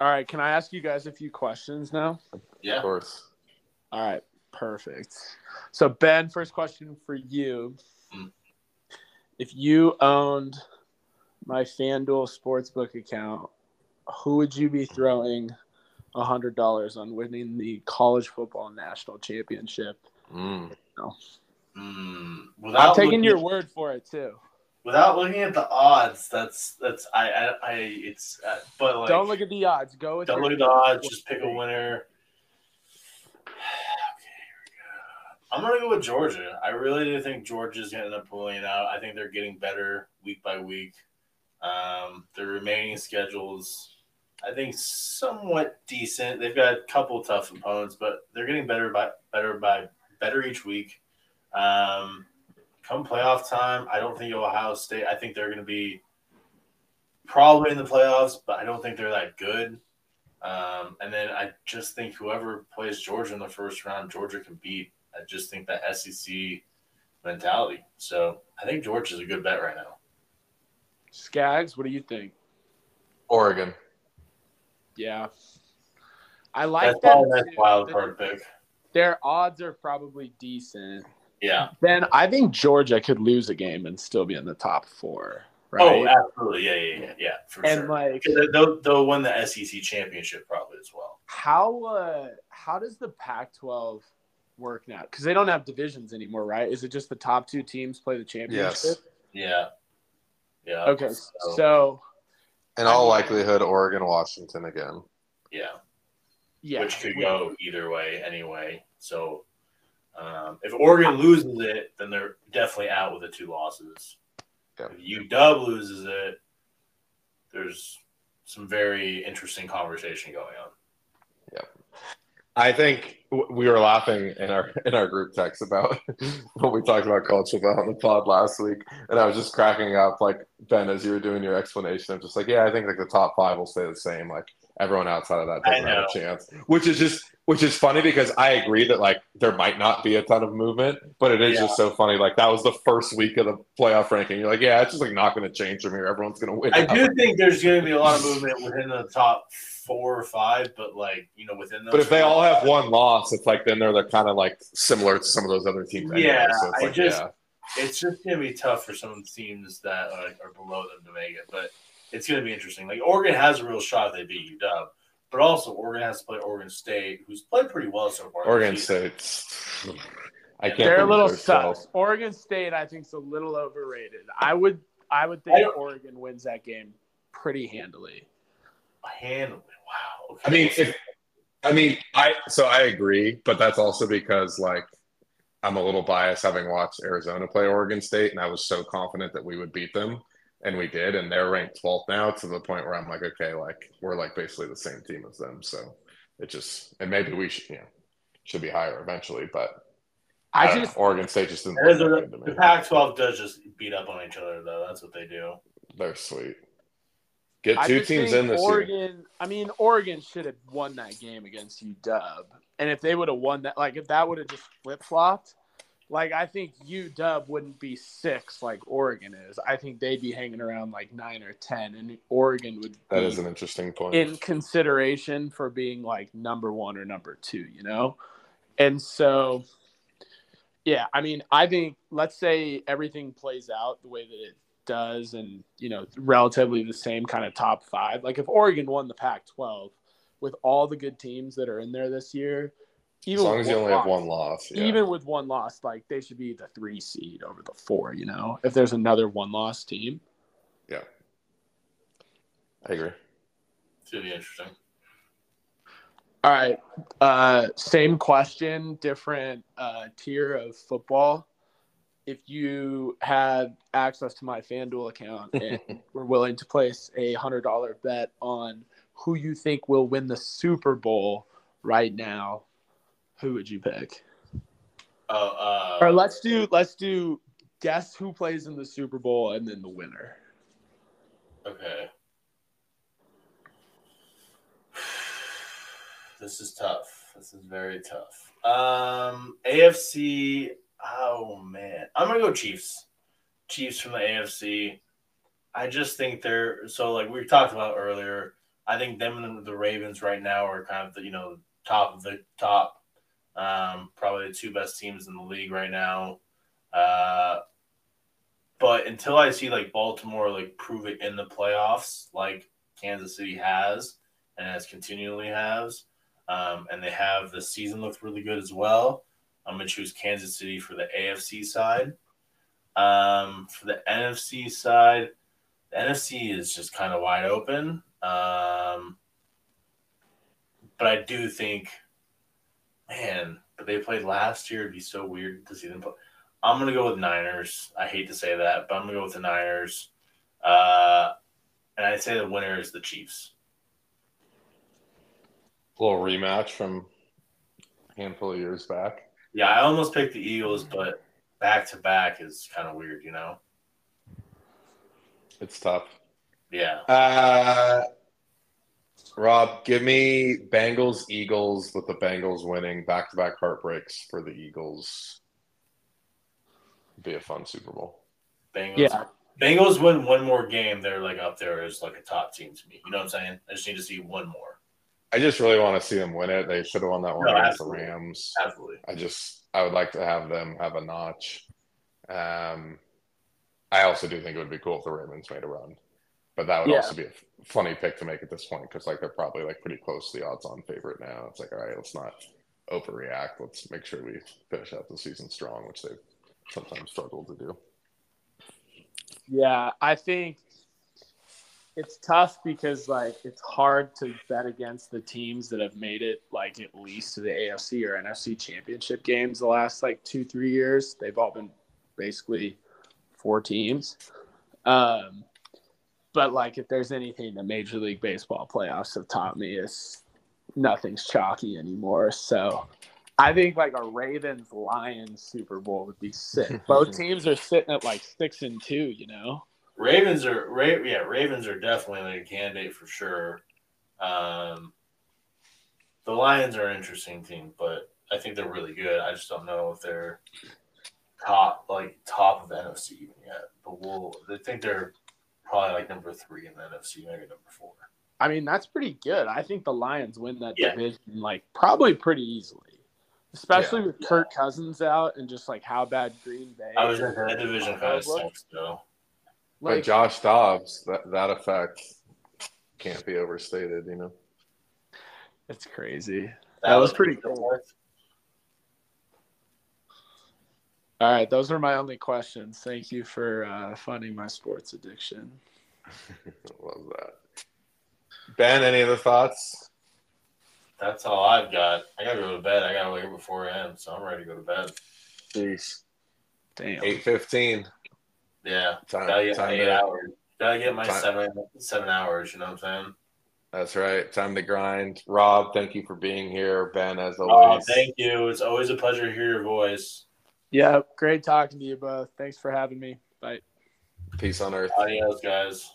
all right, can I ask you guys a few questions now? Yeah, Of course. All right, perfect. So Ben, first question for you: Mm. If you owned my FanDuel sportsbook account, who would you be throwing a hundred dollars on winning the college football national championship? Mm. Mm, I'm without taking your at- word for it too. without looking at the odds. That's that's I I, I it's uh, but like don't look at the odds. Go with don't look at the odds. Just pick a winner. Okay, here we go. I'm gonna go with Georgia. I really do think Georgia's gonna end up pulling it out. I think they're getting better week by week. Um, their remaining schedules, I think, somewhat decent. They've got a couple tough opponents, but they're getting better by better by better each week. Um, come playoff time, I don't think Ohio State. I think they're going to be probably in the playoffs, but I don't think they're that good. Um, and then I just think whoever plays Georgia in the first round, Georgia can beat. I just think that SEC mentality. So I think Georgia's a good bet right now. Skags, what do you think? Oregon. Yeah, I like That's that. that's too. wild card pick. Their odds are probably decent. Yeah. Ben, I think Georgia could lose a game and still be in the top four. Oh, Right. absolutely. Yeah, yeah, yeah, yeah. For sure. and sure. like, they'll, they'll win the SEC championship probably as well. how uh, how does the Pac-12 work now? Because they don't have divisions anymore, right? Is it just the top two teams play the championship? Yes. Yeah. Yeah. Okay, So, so In all likelihood, Oregon, Washington again. yeah. yeah, which could go either way anyway. So um, if Oregon loses it, then they're definitely out with the two losses. Yep. If UW loses it, there's some very interesting conversation going on. I think we were laughing in our in our group text about when we talked about culture football on the pod last week, and I was just cracking up. Like Ben, as you were doing your explanation, I'm just like, yeah, I think like the top five will stay the same. Like everyone outside of that doesn't have a chance, which is just which is funny because I agree that like there might not be a ton of movement, but it is Yeah. just so funny. Like that was the first week of the playoff ranking. You're like, yeah, it's just like not going to change from here. Everyone's going to win. I do think there's going to be a lot of movement within the top four or five, but like you know within those. But if they all have one loss, it's like then they're, they're kind of like similar to some of those other teams. Anyway. Yeah, so it's I like, just- yeah. it's just going to be tough for some of the teams that are, are below them to make it. But it's going to be interesting. Like Oregon has a real shot if they beat UW, but also Oregon has to play Oregon State, who's played pretty well so far. Oregon. State. I can't. They're a little they're sus. Oregon State, I think, is a little overrated. I would, I would think I Oregon wins that game pretty handily. Handily, wow. Okay. I mean, if I mean, I so I agree, but that's also because like I'm a little biased having watched Arizona play Oregon State, and I was so confident that we would beat them, and we did, and they're ranked 12th now to the point where I'm like, okay, like we're like basically the same team as them, so it just and maybe we should, you know, should be higher eventually, but I, I just, know. Oregon State just didn't That is look a- good to the. Pac-12 does just beat up on each other, though. That's what they do. They're sweet. Get two teams in this year. Oregon. I mean, Oregon should have won that game against UW, and if they would have won that, like if that would have just flip flopped, like I think UW wouldn't be six like Oregon is. I think they'd be hanging around like nine or ten, and Oregon would That be is an interesting point. in consideration for being like number one or number two, you know? And so, yeah, I mean, I think let's say everything plays out the way that it does and, you know, relatively the same kind of top five. Like if Oregon won the Pac 12 with all the good teams that are in there this year, as even long with as you only have one loss, yeah. Even with one loss, like they should be the three seed over the four, you know, if there's another one loss team. Yeah. I agree. It's gonna be interesting. All right. Uh, same question, different uh, tier of football. If you had access to my FanDuel account and were willing to place a hundred dollar bet on who you think will win the Super Bowl right now, who would you pick? Oh, uh, Or let's do let's do guess who plays in the Super Bowl and then the winner. Okay. This is tough. This is very tough. Um, AFC. Oh man, I'm gonna go Chiefs. Chiefs from the AFC. I just think they're so like we talked about earlier. I think them and the Ravens right now are kind of the you know top of the top. Um, probably the two best teams in the league right now. Uh, but until I see like Baltimore like prove it in the playoffs, like Kansas City has and has continually has, um, and they have the season looked really good as well. I'm gonna choose Kansas City for the AFC side. Um, for the NFC side, the NFC is just kind of wide open. Um, but I do think, man, but they played last year. It'd be so weird to see them play. I'm gonna go with Niners. I hate to say that, but I'm gonna go with the Niners. Uh, and I'd say the winner is the Chiefs. A little rematch from a handful of years back. Yeah, I almost picked the Eagles, but back to back is kind of weird, you know? It's tough. Yeah. Uh, Rob, give me Bengals Eagles with the Bengals winning back to back heartbreaks for the Eagles. Be a fun Super Bowl. Bengals. Yeah. Bengals win one more game, they're like up there as like a top team to me. You know what I'm saying? I just need to see one more. I just really want to see them win it. They should have won that one No, against the. Rams. Absolutely. I just I would like to have them have a notch. Um, I also do think it would be cool if the Ravens made a run, but that would Yeah. also be a funny pick to make at this point because like they're probably like pretty close to the odds-on favorite now. It's like all right, let's not overreact. Let's make sure we finish out the season strong, which they've sometimes struggled to do. Yeah, I think it's tough because like it's hard to bet against the teams that have made it like at least to the AFC or NFC championship games the last like two, three years. They've all been basically four teams. Um, but like if there's anything the Major League Baseball playoffs have taught me is nothing's chalky anymore. So I think like a Ravens Lions Super Bowl would be sick. Both teams are sitting at like six and two, you know. Ravens are Ra- yeah, Ravens are definitely a candidate for sure. Um, the Lions are an interesting team, but I think they're really good. I just don't know if they're top like top of NFC even yet. But we'll I think they're probably like number three in the NFC, maybe number four. I mean, that's pretty good. I think the Lions win that Yeah. division like probably pretty easily, especially Yeah. with Kirk Cousins out and just like how bad Green Bay. I was and that division kind of sucks though. But Like, Josh Dobbs, that that effect can't be overstated. You know, It's crazy. That was pretty cool. All right, those are my only questions. Thank you for uh, funding my sports addiction. Love that. Ben, any other thoughts? That's all I've got. I gotta go to bed. I gotta wake up at 4 a.m., so I'm ready to go to bed. Peace. Damn. Eight fifteen. Yeah, Time, gotta get my eight to, hours. Gotta get my Time- seven seven hours. You know what I'm saying? That's right. Time to grind. Rob, thank you for being here. Ben, as Oh, always. thank you. It's always a pleasure to hear your voice. Yeah, great talking to you both. Thanks for having me. Bye. Peace on earth. Adios, guys.